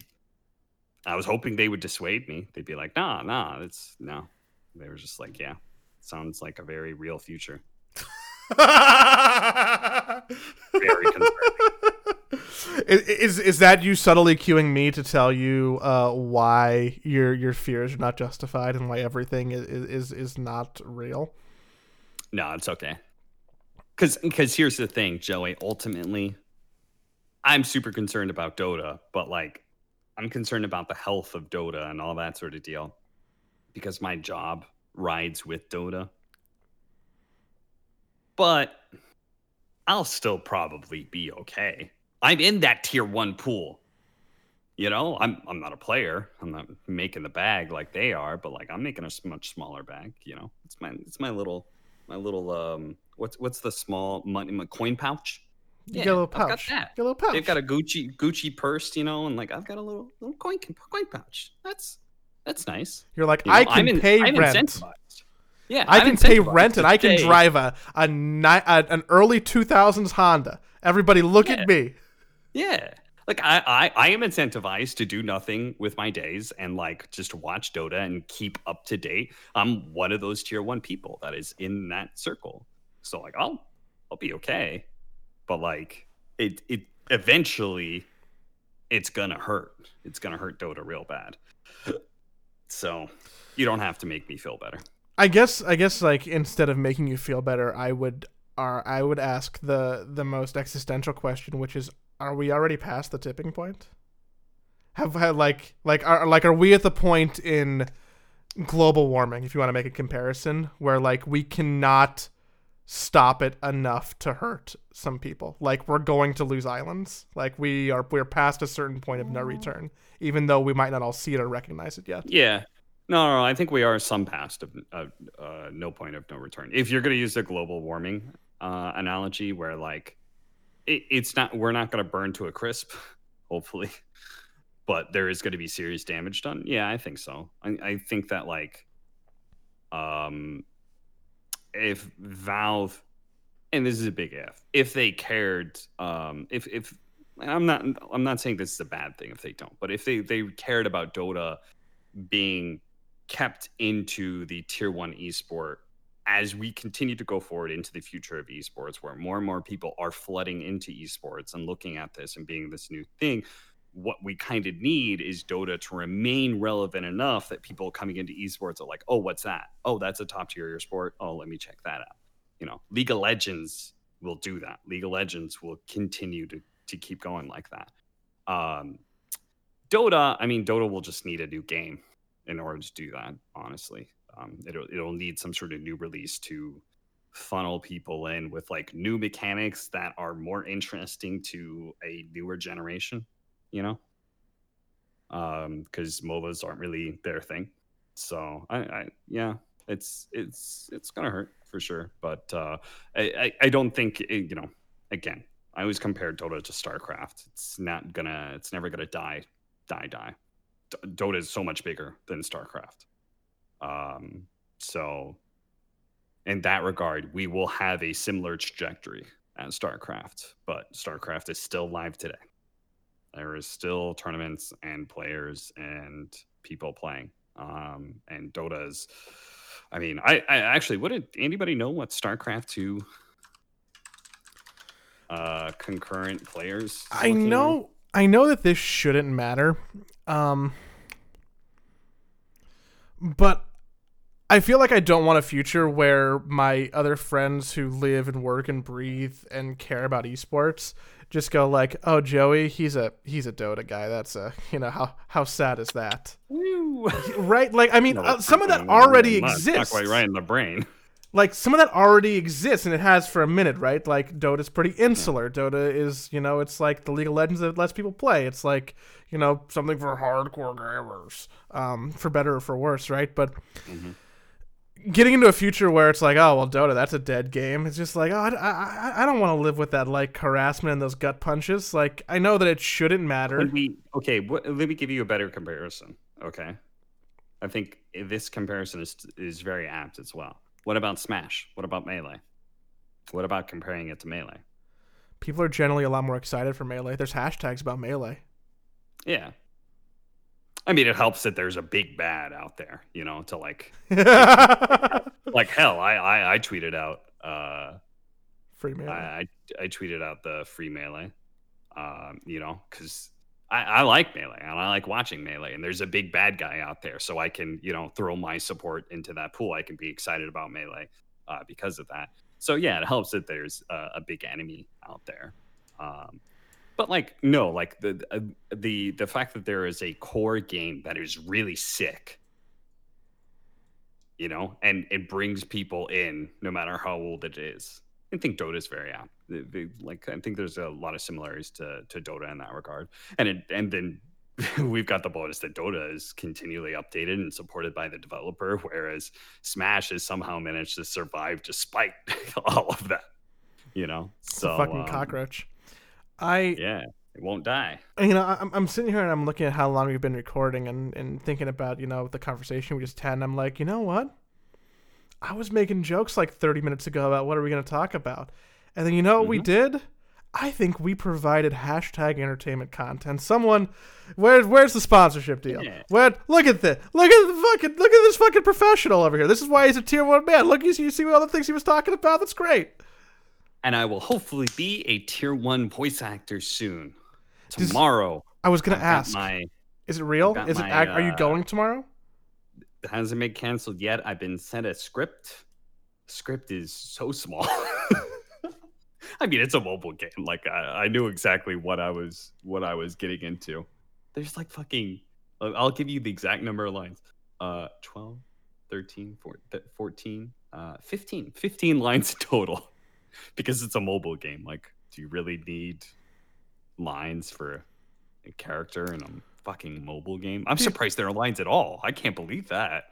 I was hoping they would dissuade me. They'd be like, nah, nah, it's no. They were just like, yeah, sounds like a very real future. very concerning. Is is that you subtly cueing me to tell you uh, why your your fears are not justified and why everything is is, is not real? No, it's okay. Because because here's the thing, Joey. Ultimately, I'm super concerned about Dota, but like I'm concerned about the health of Dota and all that sort of deal because my job rides with Dota. But I'll still probably be okay. I'm in that tier one pool. You know, I'm I'm not a player. I'm not making the bag like they are, but like I'm making a much smaller bag. You know, it's my it's my little my little um what's what's the small money my coin pouch? Yeah, you a little pouch. Got that. You a little pouch. They've got a Gucci Gucci purse, you know, and like I've got a little little coin coin pouch. That's that's nice. You're like you know, I can in, pay I'm rent. Yeah, I I'm can pay rent and I can drive a a, a an early 2000s Honda. Everybody, look yeah. at me. Yeah. Like I, I, I am incentivized to do nothing with my days and like just watch Dota and keep up to date. I'm one of those tier one people that is in that circle. So like I'll I'll be okay. But like it it eventually it's gonna hurt. It's gonna hurt Dota real bad. So you don't have to make me feel better. I guess I guess like instead of making you feel better, I would are I would ask the the most existential question, which is are we already past the tipping point? Have had like like are like are we at the point in global warming, if you want to make a comparison, where like we cannot stop it enough to hurt some people. Like we're going to lose islands. Like we are we're past a certain point of no return, even though we might not all see it or recognize it yet. Yeah. No, no, no I think we are some past of uh, uh, no point of no return. If you're going to use the global warming uh, analogy, where like it, it's not we're not going to burn to a crisp, hopefully, but there is going to be serious damage done. Yeah, I think so. I, I think that like, um, if Valve, and this is a big if, if they cared, um, if if I'm not I'm not saying this is a bad thing if they don't, but if they they cared about Dota being kept into the tier one esport as we continue to go forward into the future of esports, where more and more people are flooding into esports and looking at this and being this new thing, what we kind of need is Dota to remain relevant enough that people coming into esports are like, oh, what's that? Oh, that's a top tier sport. Oh, let me check that out. You know, League of Legends will do that. League of Legends will continue to to keep going like that. Um, Dota, I mean, Dota will just need a new game in order to do that. Honestly, um, it'll it'll need some sort of new release to funnel people in with like new mechanics that are more interesting to a newer generation. You know, because um, MOBAs aren't really their thing. So I, I yeah, it's it's it's gonna hurt for sure. But uh, I, I I don't think it, you know. Again, I always compare Dota to StarCraft. It's not gonna. It's never gonna die, die, die. D- Dota is so much bigger than StarCraft. Um, so, in that regard, we will have a similar trajectory as StarCraft, but StarCraft is still live today. There is still tournaments and players and people playing. Um, and Dota is. I mean, I, I actually, did anybody know what StarCraft two uh, concurrent players. I know. I know that this shouldn't matter, um, but I feel like I don't want a future where my other friends who live and work and breathe and care about esports just go like, "Oh, Joey, he's a he's a Dota guy. That's a you know how how sad is that?" right? Like, I mean, no, uh, some of that already exists. Not quite right in the brain like some of that already exists and it has for a minute, right? Like Dota's pretty insular. Dota is, you know, it's like the League of Legends that lets people play. It's like, you know, something for hardcore gamers, um, for better or for worse, right? But mm-hmm. Getting into a future where it's like, oh well, Dota, that's a dead game. It's just like, oh, I, I, I don't want to live with that like harassment and those gut punches. Like I know that it shouldn't matter. Okay, let me give you a better comparison. Okay, I think this comparison is is very apt as well what about Smash? What about Melee? What about comparing it to Melee? People are generally a lot more excited for Melee. There's hashtags about Melee. Yeah. I mean, it helps that there's a big bad out there, you know, to like, like hell. I, I, I tweeted out, uh, free melee. I, I, I tweeted out the free melee, um, you know, because I, I, like melee and I like watching melee. And there's a big bad guy out there, so I can you know throw my support into that pool. I can be excited about melee uh, because of that. So yeah, it helps that there's a, a big enemy out there. Um, but like no, like the uh, the the fact that there is a core game that is really sick, you know, and it brings people in no matter how old it is. I think Dota is very apt. They, they, like I think there's a lot of similarities to to Dota in that regard, and it, and then we've got the bonus that Dota is continually updated and supported by the developer, whereas Smash has somehow managed to survive despite all of that. You know, so fucking um, cockroach. I yeah, it won't die. You know, I'm I'm sitting here and I'm looking at how long we've been recording and and thinking about you know the conversation we just had. And I'm like, you know what? I was making jokes like 30 minutes ago about what are we going to talk about. And then you know what mm-hmm. we did? I think we provided hashtag entertainment content. Someone, where, where's the sponsorship deal? Yeah. Where, look at this. Look at the fucking, look at this fucking professional over here. This is why he's a tier one man. Look, you see, you see all the things he was talking about. That's great. And I will hopefully be a tier one voice actor soon. Tomorrow. I was gonna ask. My, is it real? Is my, it? Are you uh, going tomorrow? hasn't been canceled yet. I've been sent a script. Script is so small. I mean, it's a mobile game. Like I, I knew exactly what I was what I was getting into. There's like fucking. I'll give you the exact number of lines. Uh, 12, 13, 14, uh, 15. 15 lines total. because it's a mobile game. Like, do you really need lines for a character in a fucking mobile game. I'm surprised there are lines at all. I can't believe that.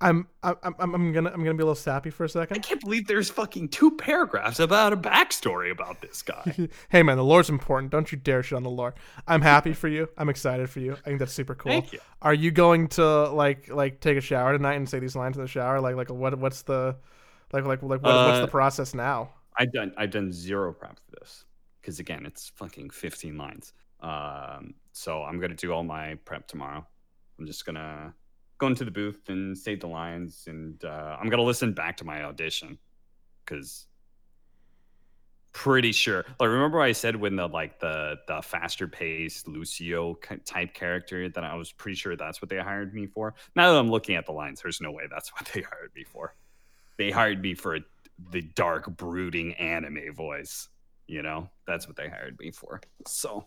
I'm I'm I'm gonna I'm gonna be a little sappy for a second. I can't believe there's fucking two paragraphs about a backstory about this guy. hey man, the lore's important. Don't you dare shit on the lore. I'm happy for you. I'm excited for you. I think that's super cool. Thank you. Are you going to like like take a shower tonight and say these lines in the shower? Like like what what's the like like like what, uh, what's the process now? I done I've done zero prep for this because again, it's fucking 15 lines. Um, so I'm gonna do all my prep tomorrow. I'm just gonna go into the booth and state the lines, and uh, I'm gonna listen back to my audition because pretty sure. Like, remember I said when the like the the faster paced Lucio type character that I was pretty sure that's what they hired me for. Now that I'm looking at the lines, there's no way that's what they hired me for. They hired me for the dark, brooding anime voice. You know, that's what they hired me for. So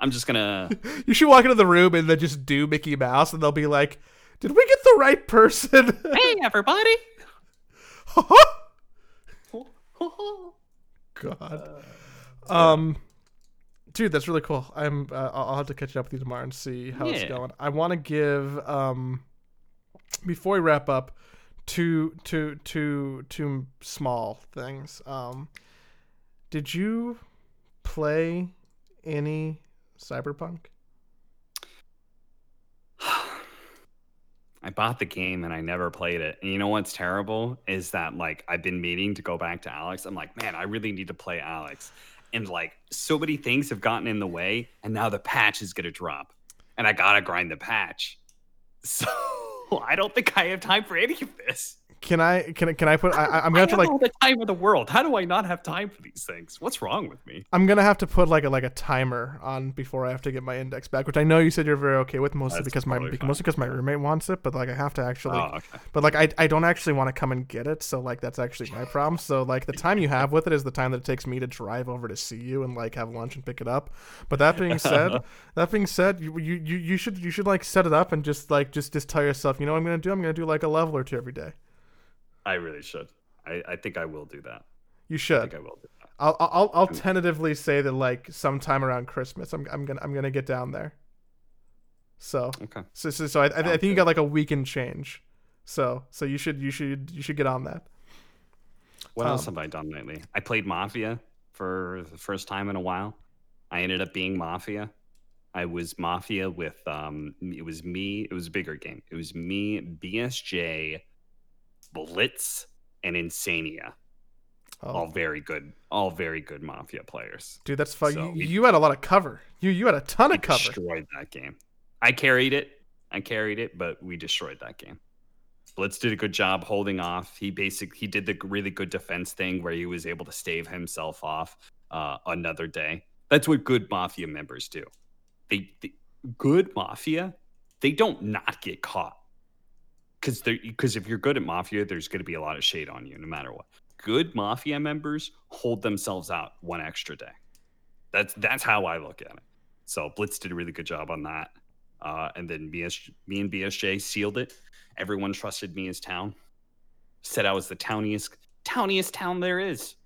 I'm just gonna. you should walk into the room and then just do Mickey Mouse, and they'll be like, "Did we get the right person?" hey, everybody. God. Uh, um, dude, that's really cool. I'm. Uh, I'll have to catch up with you tomorrow and see how yeah. it's going. I want to give um, before we wrap up, two two two two small things. Um, did you play any Cyberpunk? I bought the game and I never played it. And you know what's terrible is that like I've been meaning to go back to Alyx. I'm like, man, I really need to play Alyx. And like so many things have gotten in the way, and now the patch is gonna drop. And I gotta grind the patch. So I don't think I have time for any of this. Can I can I, can I put? I, am gonna have to like all the time in the world. How do I not have time for these things? What's wrong with me? I'm gonna have to put like a like a timer on before I have to get my index back, which I know you said you're very okay with, mostly That's because my because, mostly because my roommate wants it. But like I have to actually, oh, okay. but like I I don't actually want to come and get it, so like that's actually my problem. So like the time you have with it is the time that it takes me to drive over to see you and like have lunch and pick it up. But that being said, that being said, you, you you you should you should like set it up and just like just just tell yourself, you know what I'm gonna do? I'm gonna do like a level or two every day. I really should. I, I think I will do that. You should. I think I will do that. I'll I'll I'll tentatively say that like sometime around Christmas I'm I'm gonna I'm gonna get down there. So okay. So so, so I I, I think you got like a week and change. So so you should you should you should get on that. What um, else have I done lately? I played Mafia for the first time in a while. I ended up being Mafia. I was Mafia with um it was me, it was a bigger game. It was me, BSJ, Blitz, and Insania. Oh. All very good, all very good Mafia players. Dude, that's fun. So you, you, had a lot of cover. You you had a ton of cover. Destroyed that game. I carried it. I carried it, but we destroyed that game. Blitz did a good job holding off. He basically he did the really good defense thing where he was able to stave himself off uh, another day. That's what good mafia members do. They, they good mafia, they don't not get caught because because if you're good at mafia, there's going to be a lot of shade on you no matter what. Good mafia members hold themselves out one extra day. That's that's how I look at it. So Blitz did a really good job on that, uh, and then BS, me and BSJ sealed it. Everyone trusted me as town. Said I was the towniest towniest town there is.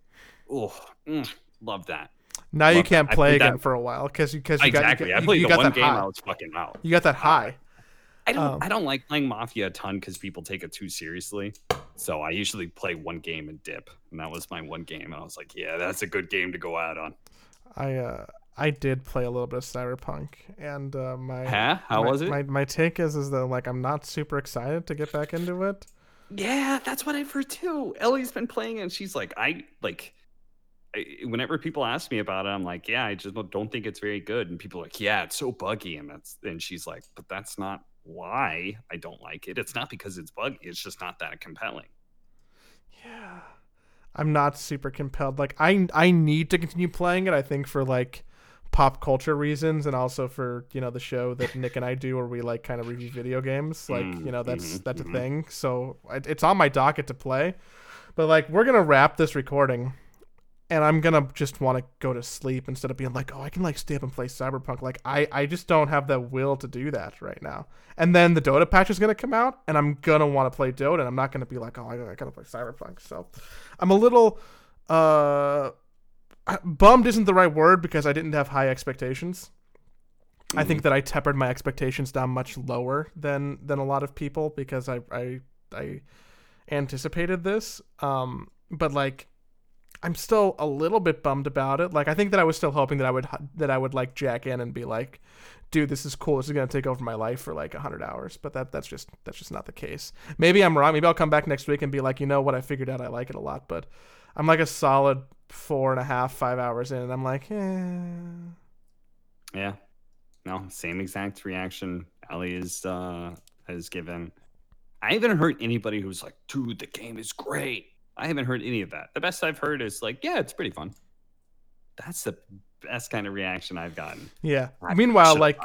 Oh, mm, love that. Now love you can't that. play again that. for a while because because you, exactly. got you, I played you, you the one game high. I was fucking out. You got that high. I don't um, I don't like playing Mafia a ton because people take it too seriously. So I usually play one game and dip, and that was my one game. And I was like, yeah, that's a good game to go out on. I uh I did play a little bit of Cyberpunk, and uh, my huh? how my, was it? My my take is is that like I'm not super excited to get back into it. Yeah, that's what I've heard too. Ellie's been playing, and she's like, I like. whenever people ask me about it, I'm like, yeah, I just don't think it's very good. And people are like, yeah, it's so buggy, and that's and she's like, but that's not why I don't like it. It's not because it's buggy. It's just not that compelling. Yeah. I'm not super compelled. Like I I need to continue playing it, I think for like pop culture reasons and also for, you know, the show that Nick and I do where we like kind of review video games. Like, mm, you know, that's mm-hmm, that's mm-hmm. a thing. So it's on my docket to play. But like we're going to wrap this recording and I'm gonna just want to go to sleep instead of being like, oh, I can like stay up and play Cyberpunk. Like I, I just don't have the will to do that right now. And then the Dota patch is gonna come out, and I'm gonna want to play Dota, and I'm not gonna be like, oh, I gotta play Cyberpunk. So I'm a little uh bummed isn't the right word because I didn't have high expectations. Mm-hmm. I think mm. that I tempered my expectations down much lower than than a lot of people because I I I anticipated this. Um, but like I'm still a little bit bummed about it. Like I think that I was still hoping that I would that I would like jack in and be like, dude, this is cool. This is gonna take over my life for like hundred hours. But that that's just that's just not the case. Maybe I'm wrong. Maybe I'll come back next week and be like, you know what? I figured out I like it a lot. But I'm like a solid four and a half, five hours in, and I'm like, eh. Yeah. No, same exact reaction Ali is uh has given. I haven't heard anybody who's like, dude, the game is great. I haven't heard any of that. The best I've heard is like, yeah, it's pretty fun. That's the best kind of reaction I've gotten. Yeah. I Meanwhile, like,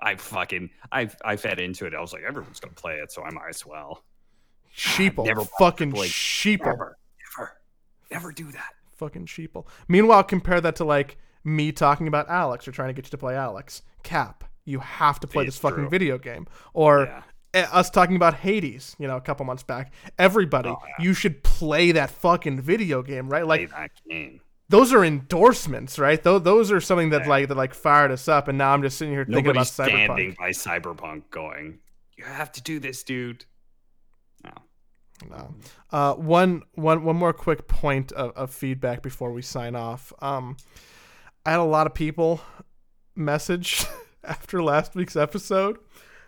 I fucking I I fed into it. I was like, everyone's gonna play it, so I might as well. sheeple, never fucking H. sheeple, Never, never, never do that. fucking sheeple. Meanwhile, compare that to like me talking about Alyx or trying to get you to play Alyx. Cap, you have to play It's this fucking true. video game. Or Yeah. Us talking about Hades, you know, a couple months back. Everybody, Oh, yeah. you should play that fucking video game, right? Play Like that game. those are endorsements, right? Those those are something that Yeah. like that like fired us up, and now I'm just sitting here thinking about Nobody's Cyberpunk. standing by Cyberpunk going, you have to do this, dude. No. No. Uh, one, one, one more quick point of, of feedback before we sign off. Um, I had a lot of people message after last week's episode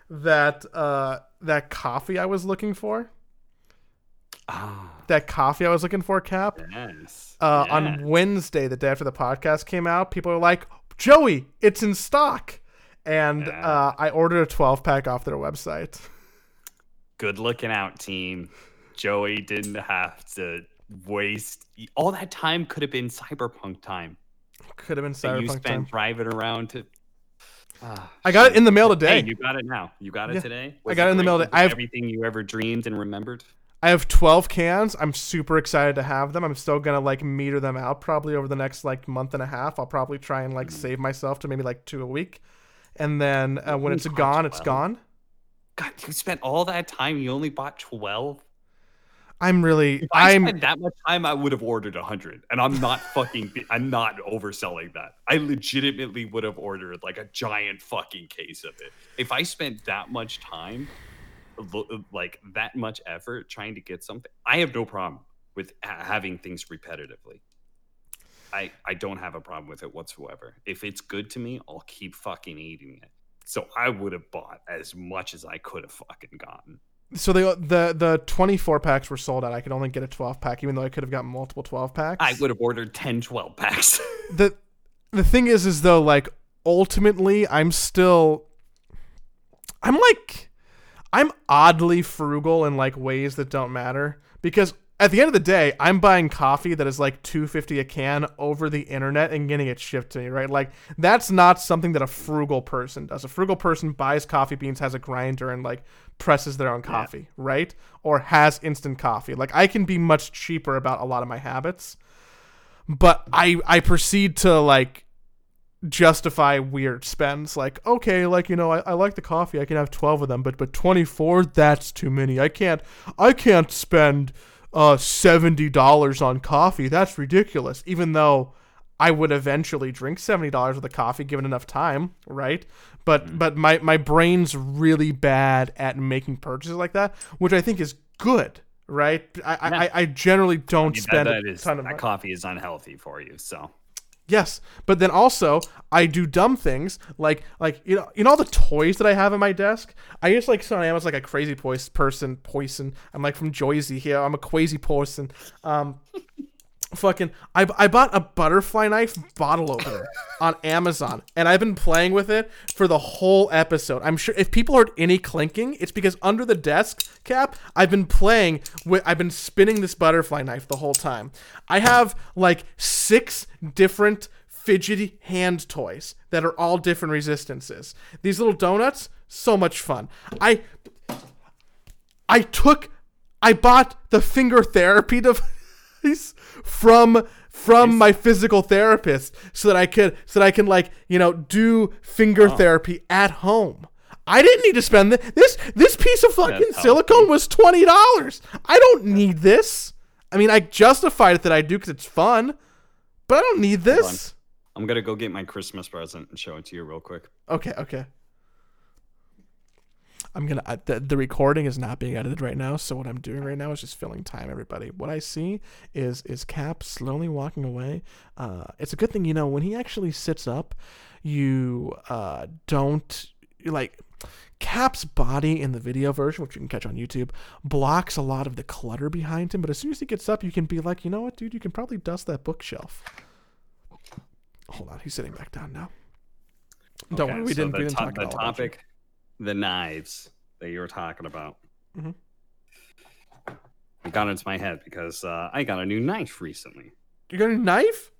that uh, that coffee I was looking for, Ah, that coffee I was looking for, Cap. yes. Uh, yeah. On Wednesday, the day after the podcast came out, people were like, "Joey, it's in stock," and Yeah. uh, I ordered a 12 pack off their website. Good looking out, team. Joey didn't have to waste all that time. Could have been Cyberpunk time. Could have been that you spent time. driving around to. Ah, I got it in the mail today. Hey, you got it now. You got it Yeah. today. I got it in the mail today. I have- everything you ever dreamed and remembered. I have 12 cans. I'm super excited to have them. I'm still going to like meter them out probably over the next like month and a half. I'll probably try and like save myself to maybe like two a week. And then uh, when it's gone, it's gone. God, you spent all that time. You only bought twelve. I'm really If I I'm spent that much time, I would have ordered a hundred, and I'm not fucking. I'm not overselling that. I legitimately would have ordered like a giant fucking case of it. If I spent that much time, like that much effort trying to get something, I have no problem with ha- having things repetitively. I I don't have a problem with it whatsoever. If it's good to me, I'll keep fucking eating it. So I would have bought as much as I could have fucking gotten. So the the the 24 packs were sold out. I could only get a 12 pack even though I could have gotten multiple 12 packs. I would have ordered 10, 12 packs. the the thing is is though like ultimately i'm still i'm like i'm oddly frugal in like ways that don't matter because at the end of the day i'm buying coffee that is like 250 a can over the internet and getting it shipped to me right like that's not something that a frugal person does a frugal person buys coffee beans has a grinder and like presses their own coffee right? Or has instant coffee. Like i can be much cheaper about a lot of my habits but I I proceed to like justify weird spends. Like okay like you know I, I like the coffee. I can have 12 of them but but 24 that's too many. I can't I can't spend uh $70 on coffee. That's ridiculous. Even though I would eventually drink $70 worth of coffee given enough time right but but my my brain's really bad at making purchases like that which I think is good right I I, I, I generally don't Yeah, spend that a is ton of that money. coffee is unhealthy for you. So Yes, but then also I do dumb things like like you know you know all the toys that I have in my desk. I just like so I am like a crazy pois- person, poison. I'm like from Joyzy here. I'm a crazy person. Um, fucking I I bought a butterfly knife bottle opener on Amazon, and I've been playing with it for the whole episode. I'm sure if people heard any clinking, it's because under the desk cap, I've been playing with. I've been spinning this butterfly knife the whole time. I have like six different fidgety hand toys that are all different resistances. These little donuts, so much fun. I I took I bought the finger therapy device from from my physical therapist so that I could so that I can like, you know, do finger oh. therapy at home. I didn't need to spend th- this this piece of fucking silicone was $20. I don't need this. I mean, I justified it that I do cuz it's fun, but I don't need this. I'm gonna go get my Christmas present and show it to you real quick. Okay, okay. I'm gonna. The, the recording is not being edited right now, so what I'm doing right now is just filling time. Everybody, what I see is is Cap slowly walking away. Uh, it's a good thing, you know, when he actually sits up, you uh, don't like Cap's body in the video version, which you can catch on YouTube, blocks a lot of the clutter behind him. But as soon as he gets up, you can be like, you know what, dude, you can probably dust that bookshelf. Hold on, he's sitting back down now. Don't Okay, worry, we so didn't, The, we didn't to- talk the about you. topic, the knives that you were talking about. Mhm. It got into my head because uh, I got a new knife recently. You got a knife?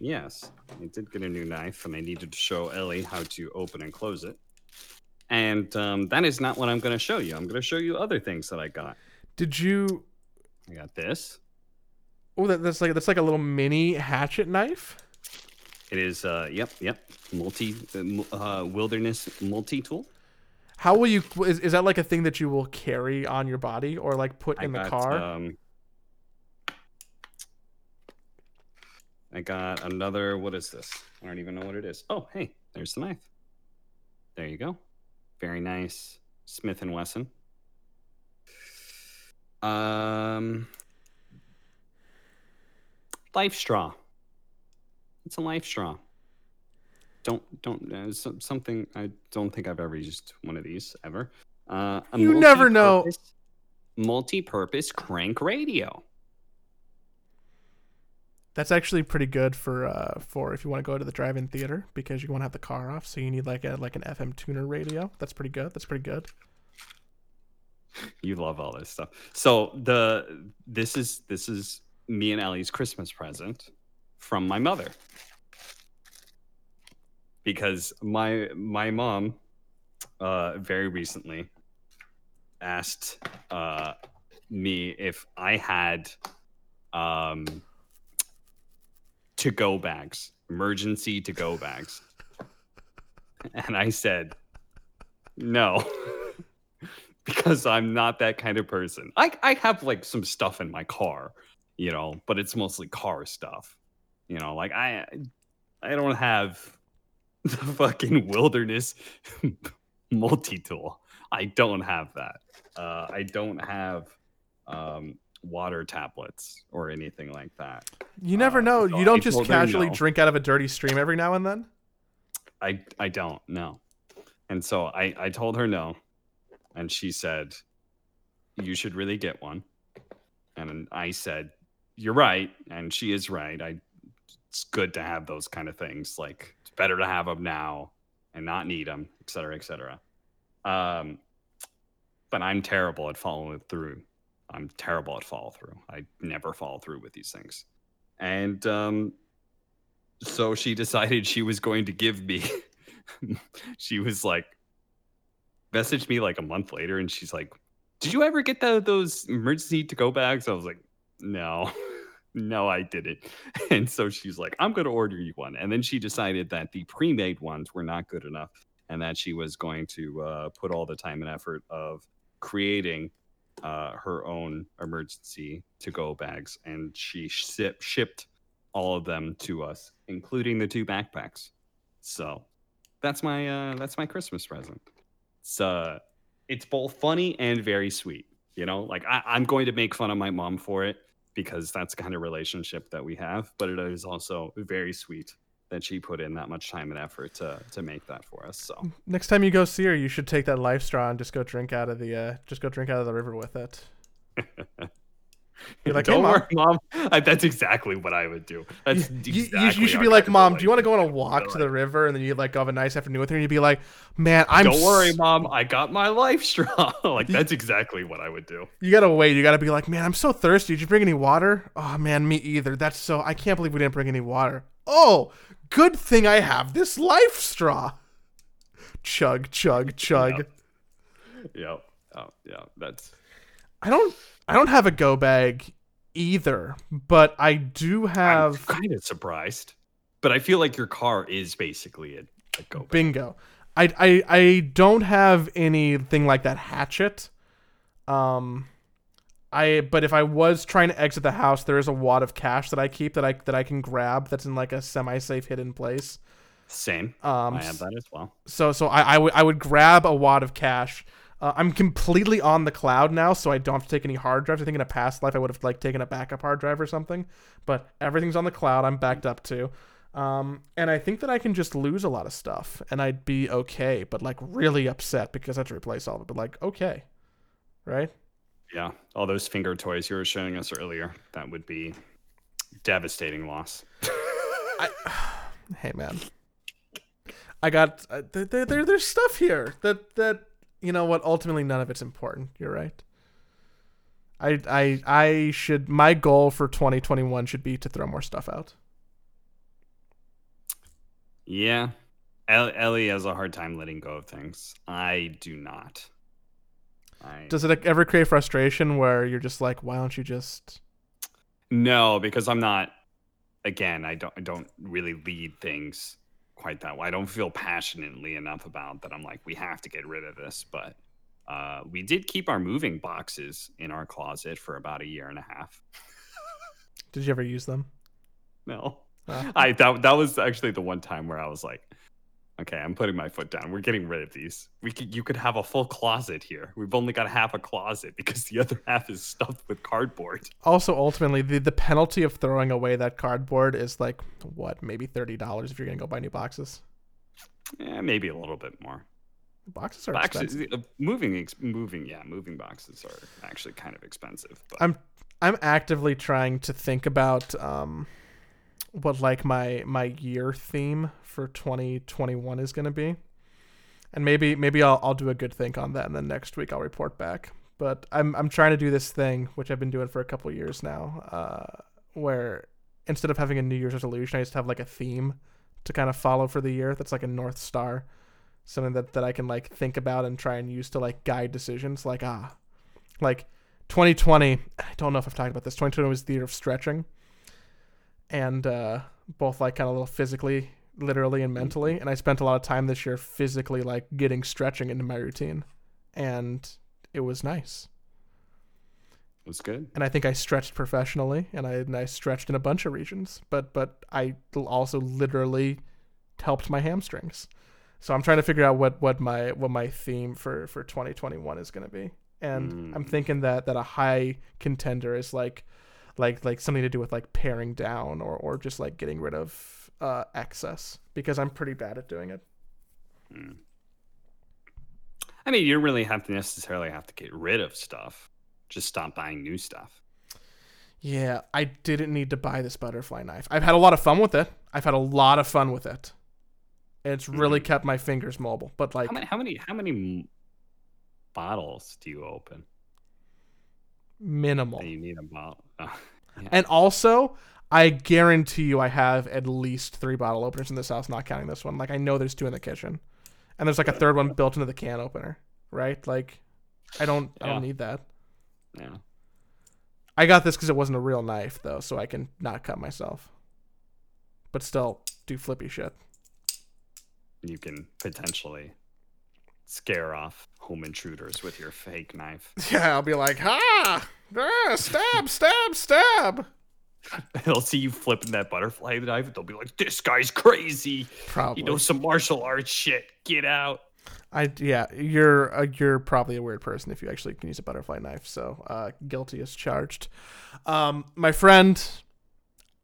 Yes, I did get a new knife, and I needed to show Ellie how to open and close it. And um, that is not what I'm going to show you. I'm going to show you other things that I got. Did you? I got this. Oh, that, that's like that's like a little mini hatchet knife. It is, uh, yep, yep, multi uh, wilderness multi tool. How will you? Is, is that like a thing that you will carry on your body or like put in the car? Um, I got another. What is this? I don't even know what it is. Oh, hey, there's the knife. There you go. Very nice, Smith and Wesson. Um, life straw. It's a life straw. Don't don't uh, some, something. I don't think I've ever used one of these ever. Uh, a You never know. multi-purpose- Multi-purpose crank radio. That's actually pretty good for uh for if you want to go to the drive-in theater because you want to have the car off, so you need like a like an FM tuner radio. That's pretty good. That's pretty good. You love all this stuff. So the this is this is me and Ellie's Christmas present from my mother. Because my my mom uh very recently asked uh me if I had um to go bags, emergency to go bags. And I said no. because I'm not that kind of person. I I have like some stuff in my car, you know, but it's mostly car stuff. You know, like I I don't have the fucking wilderness multi-tool. I don't have that. Uh, I don't have um, water tablets or anything like that. You never Uh, know. You don't just casually no. drink out of a dirty stream every now and then. I I don't know. And so I I told her no, and she said, "You should really get one." And I said, "You're right," and she is right. I it's good to have those kind of things. Like it's better to have them now and not need them, et cetera, et cetera. Um, but I'm terrible at following through. I'm terrible at follow through. I never follow through with these things. And um, so she decided she was going to give me she was like messaged me like a month later and she's like did you ever get the, those emergency to go bags i was like no no i didn't. And so she's like i'm going to order you one. And then she decided that the pre-made ones were not good enough and that she was going to uh, put all the time and effort of creating uh, her own emergency to go bags and she ship, shipped all of them to us including the two backpacks. So that's my uh that's my christmas present. It's uh it's both funny and very sweet you know? Like I, i'm going to make fun of my mom for it because that's the kind of relationship that we have but it is also very sweet that she put in that much time and effort to to make that for us so Next time you go see her, you should take that life straw and just go drink out of the uh just go drink out of the river with it. You're like, hey, don't Mom. worry mom I, that's exactly what i would do that's You, you- you- exactly you should be like, Mom, do you want to go on a walk to the river and then you like go have a nice afternoon with her and you'd be like, Man, I'm don't worry mom i got my life straw like that's exactly what i would do You gotta wait. You gotta be like, man, I'm so thirsty. Did you bring any water? Oh man, me either. That's so. I can't believe we didn't bring any water. Oh, good thing I have this life straw. Chug, chug, chug. Yep. yep oh yeah that's I don't. I don't have a go bag either, but I do have I'm kind of surprised, but I feel like your car is basically a, a go. bag. bingo. I, I I don't have anything like that hatchet. Um, I but if I was trying to exit the house, there is a wad of cash that I keep that I that I can grab. That's in like a semi-safe hidden place. Same. Um, I have that as well. so so I, I would I would grab a wad of cash. Uh, I'm completely on the cloud now, so I don't have to take any hard drives. I think in a past life I would have like taken a backup hard drive or something, but everything's on the cloud. I'm backed up to. Um, and I think that I can just lose a lot of stuff and I'd be okay, but like really upset because I had to replace all of it. But like, okay. Right? Yeah. All those finger toys you were showing us earlier. That would be devastating loss. I, hey man. I got uh, there, there, there's stuff here that that you know what ultimately none of it's important. You're right. I I I should my goal for 2021 should be to throw more stuff out. Yeah. Ellie has a hard time letting go of things. I do not. I... Does it ever create frustration where you're just like, why don't you just? No, because I'm not. Again, I don't. I don't really lead things quite that way. I don't feel passionately enough about that. I'm like, we have to get rid of this. But uh, we did keep our moving boxes in our closet for about a year and a half. did you ever use them? No. Uh, I that that was actually the one time where I was like, okay, I'm putting my foot down. We're getting rid of these. We could you could have a full closet here. We've only got half a closet because the other half is stuffed with cardboard. Also, ultimately, the the penalty of throwing away that cardboard is like what, maybe thirty dollars if you're gonna go buy new boxes. Yeah, maybe a little bit more. Boxes are boxes, expensive. Uh, moving, moving, yeah, moving boxes are actually kind of expensive. But. I'm I'm actively trying to think about um what like my my year theme for 2021 is going to be. And maybe maybe I'll I'll do a good think on that and then next week I'll report back. But I'm I'm trying to do this thing which I've been doing for a couple years now uh, where instead of having a new year's resolution I just have like a theme to kind of follow for the year that's like a north star. Something that that I can like think about and try and use to like guide decisions. Like ah like 2020 I don't know if I've talked about this. 2020 was the year of stretching and uh, both like kind of a little physically, literally, and mentally. And I spent a lot of time this year physically like getting stretching into my routine, and it was nice. It was good. And I think I stretched professionally, and I and I stretched in a bunch of regions, but but I also literally helped my hamstrings. So I'm trying to figure out what what my what my theme for for 2021 is going to be. And mm. I'm thinking that that a high contender is like like like something to do with like paring down or or just like getting rid of uh, excess because I'm pretty bad at doing it. Hmm. I mean, you don't really have to necessarily have to get rid of stuff. Just stop buying new stuff. Yeah, I didn't need to buy this butterfly knife. I've had a lot of fun with it. I've had a lot of fun with it. It's really mm-hmm. kept my fingers mobile. But like, how many, how many, how many bottles do you open? Minimal. You need a bottle. Oh, yeah. And also, I guarantee you, I have at least three bottle openers in this house, not counting this one. Like I know there's two in the kitchen, and there's like a third one built into the can opener. Right? Like, I don't, yeah. I don't need that. Yeah. I got this because it wasn't a real knife, though, so I can not cut myself. But still, do flippy shit. You can potentially scare off home intruders with your fake knife. Yeah, I'll be like, ha! Ah, stab, stab, stab. They'll see you flipping that butterfly knife. They'll be like, "This guy's crazy. Probably. You know some martial arts shit. Get out." I yeah, you're uh, you're probably a weird person if you actually can use a butterfly knife. So uh, guilty as charged. Um, my friend,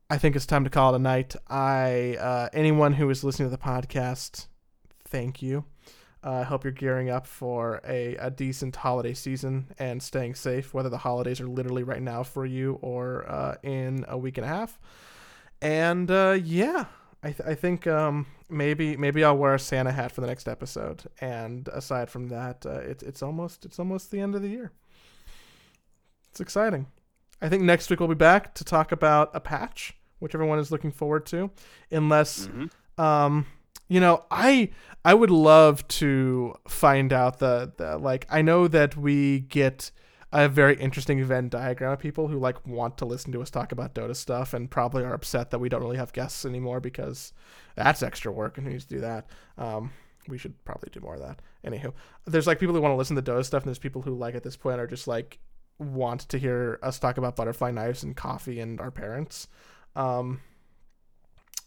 I think it's time to call it a night. I uh, anyone who is listening to the podcast, thank you. I uh, hope you're gearing up for a, a decent holiday season and staying safe, whether the holidays are literally right now for you or uh, in a week and a half. And uh, yeah, I, th- I think um, maybe maybe I'll wear a Santa hat for the next episode. And aside from that, uh, it's it's almost it's almost the end of the year. It's exciting. I think next week we'll be back to talk about a patch, which everyone is looking forward to, unless. Mm-hmm. Um, you know, I I would love to find out the, the like I know that we get a very interesting Venn diagram of people who like want to listen to us talk about Dota stuff and probably are upset that we don't really have guests anymore because that's extra work and who needs to do that. Um, we should probably do more of that. Anywho, there's like people who want to listen to Dota stuff and there's people who like at this point are just like want to hear us talk about butterfly knives and coffee and our parents. Um,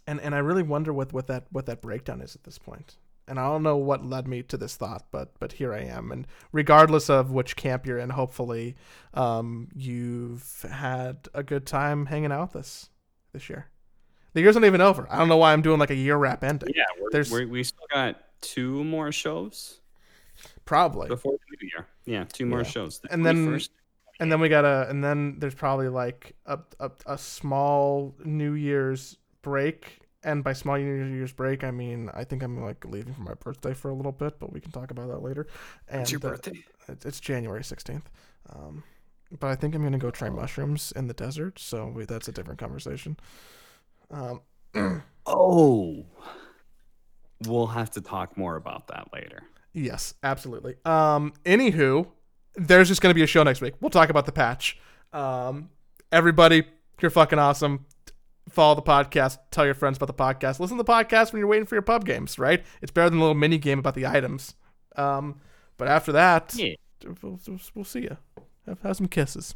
and and I really wonder what what that what that breakdown is at this point. And I don't know what led me to this thought, but but here I am. And regardless of which camp you're in, hopefully um, you've had a good time hanging out with us this year. The year's not even over. I don't know why I'm doing like a year wrap ending. Yeah, we're, There's- we're, we still got two more shows Probably. before the new year. Yeah, two more Yeah. shows. The And then- 21st. And then we got a, and then there's probably like a, a, a small New Year's break. And by small New Year's break, I mean I think I'm like leaving for my birthday for a little bit, but we can talk about that later. And It's your uh, birthday. it's, it's January 16th. Um, but I think I'm gonna go try mushrooms in the desert, so we, that's a different conversation. Um, Oh, we'll have to talk more about that later. Yes, absolutely. Um, anywho, there's just going to be a show next week. We'll talk about the patch. Um, everybody, you're fucking awesome. Follow the podcast. Tell your friends about the podcast. Listen to the podcast when you're waiting for your pub games, right? It's better than a little mini game about the items. Um, but after that, Yeah. we'll, we'll, see you. Have, have some kisses.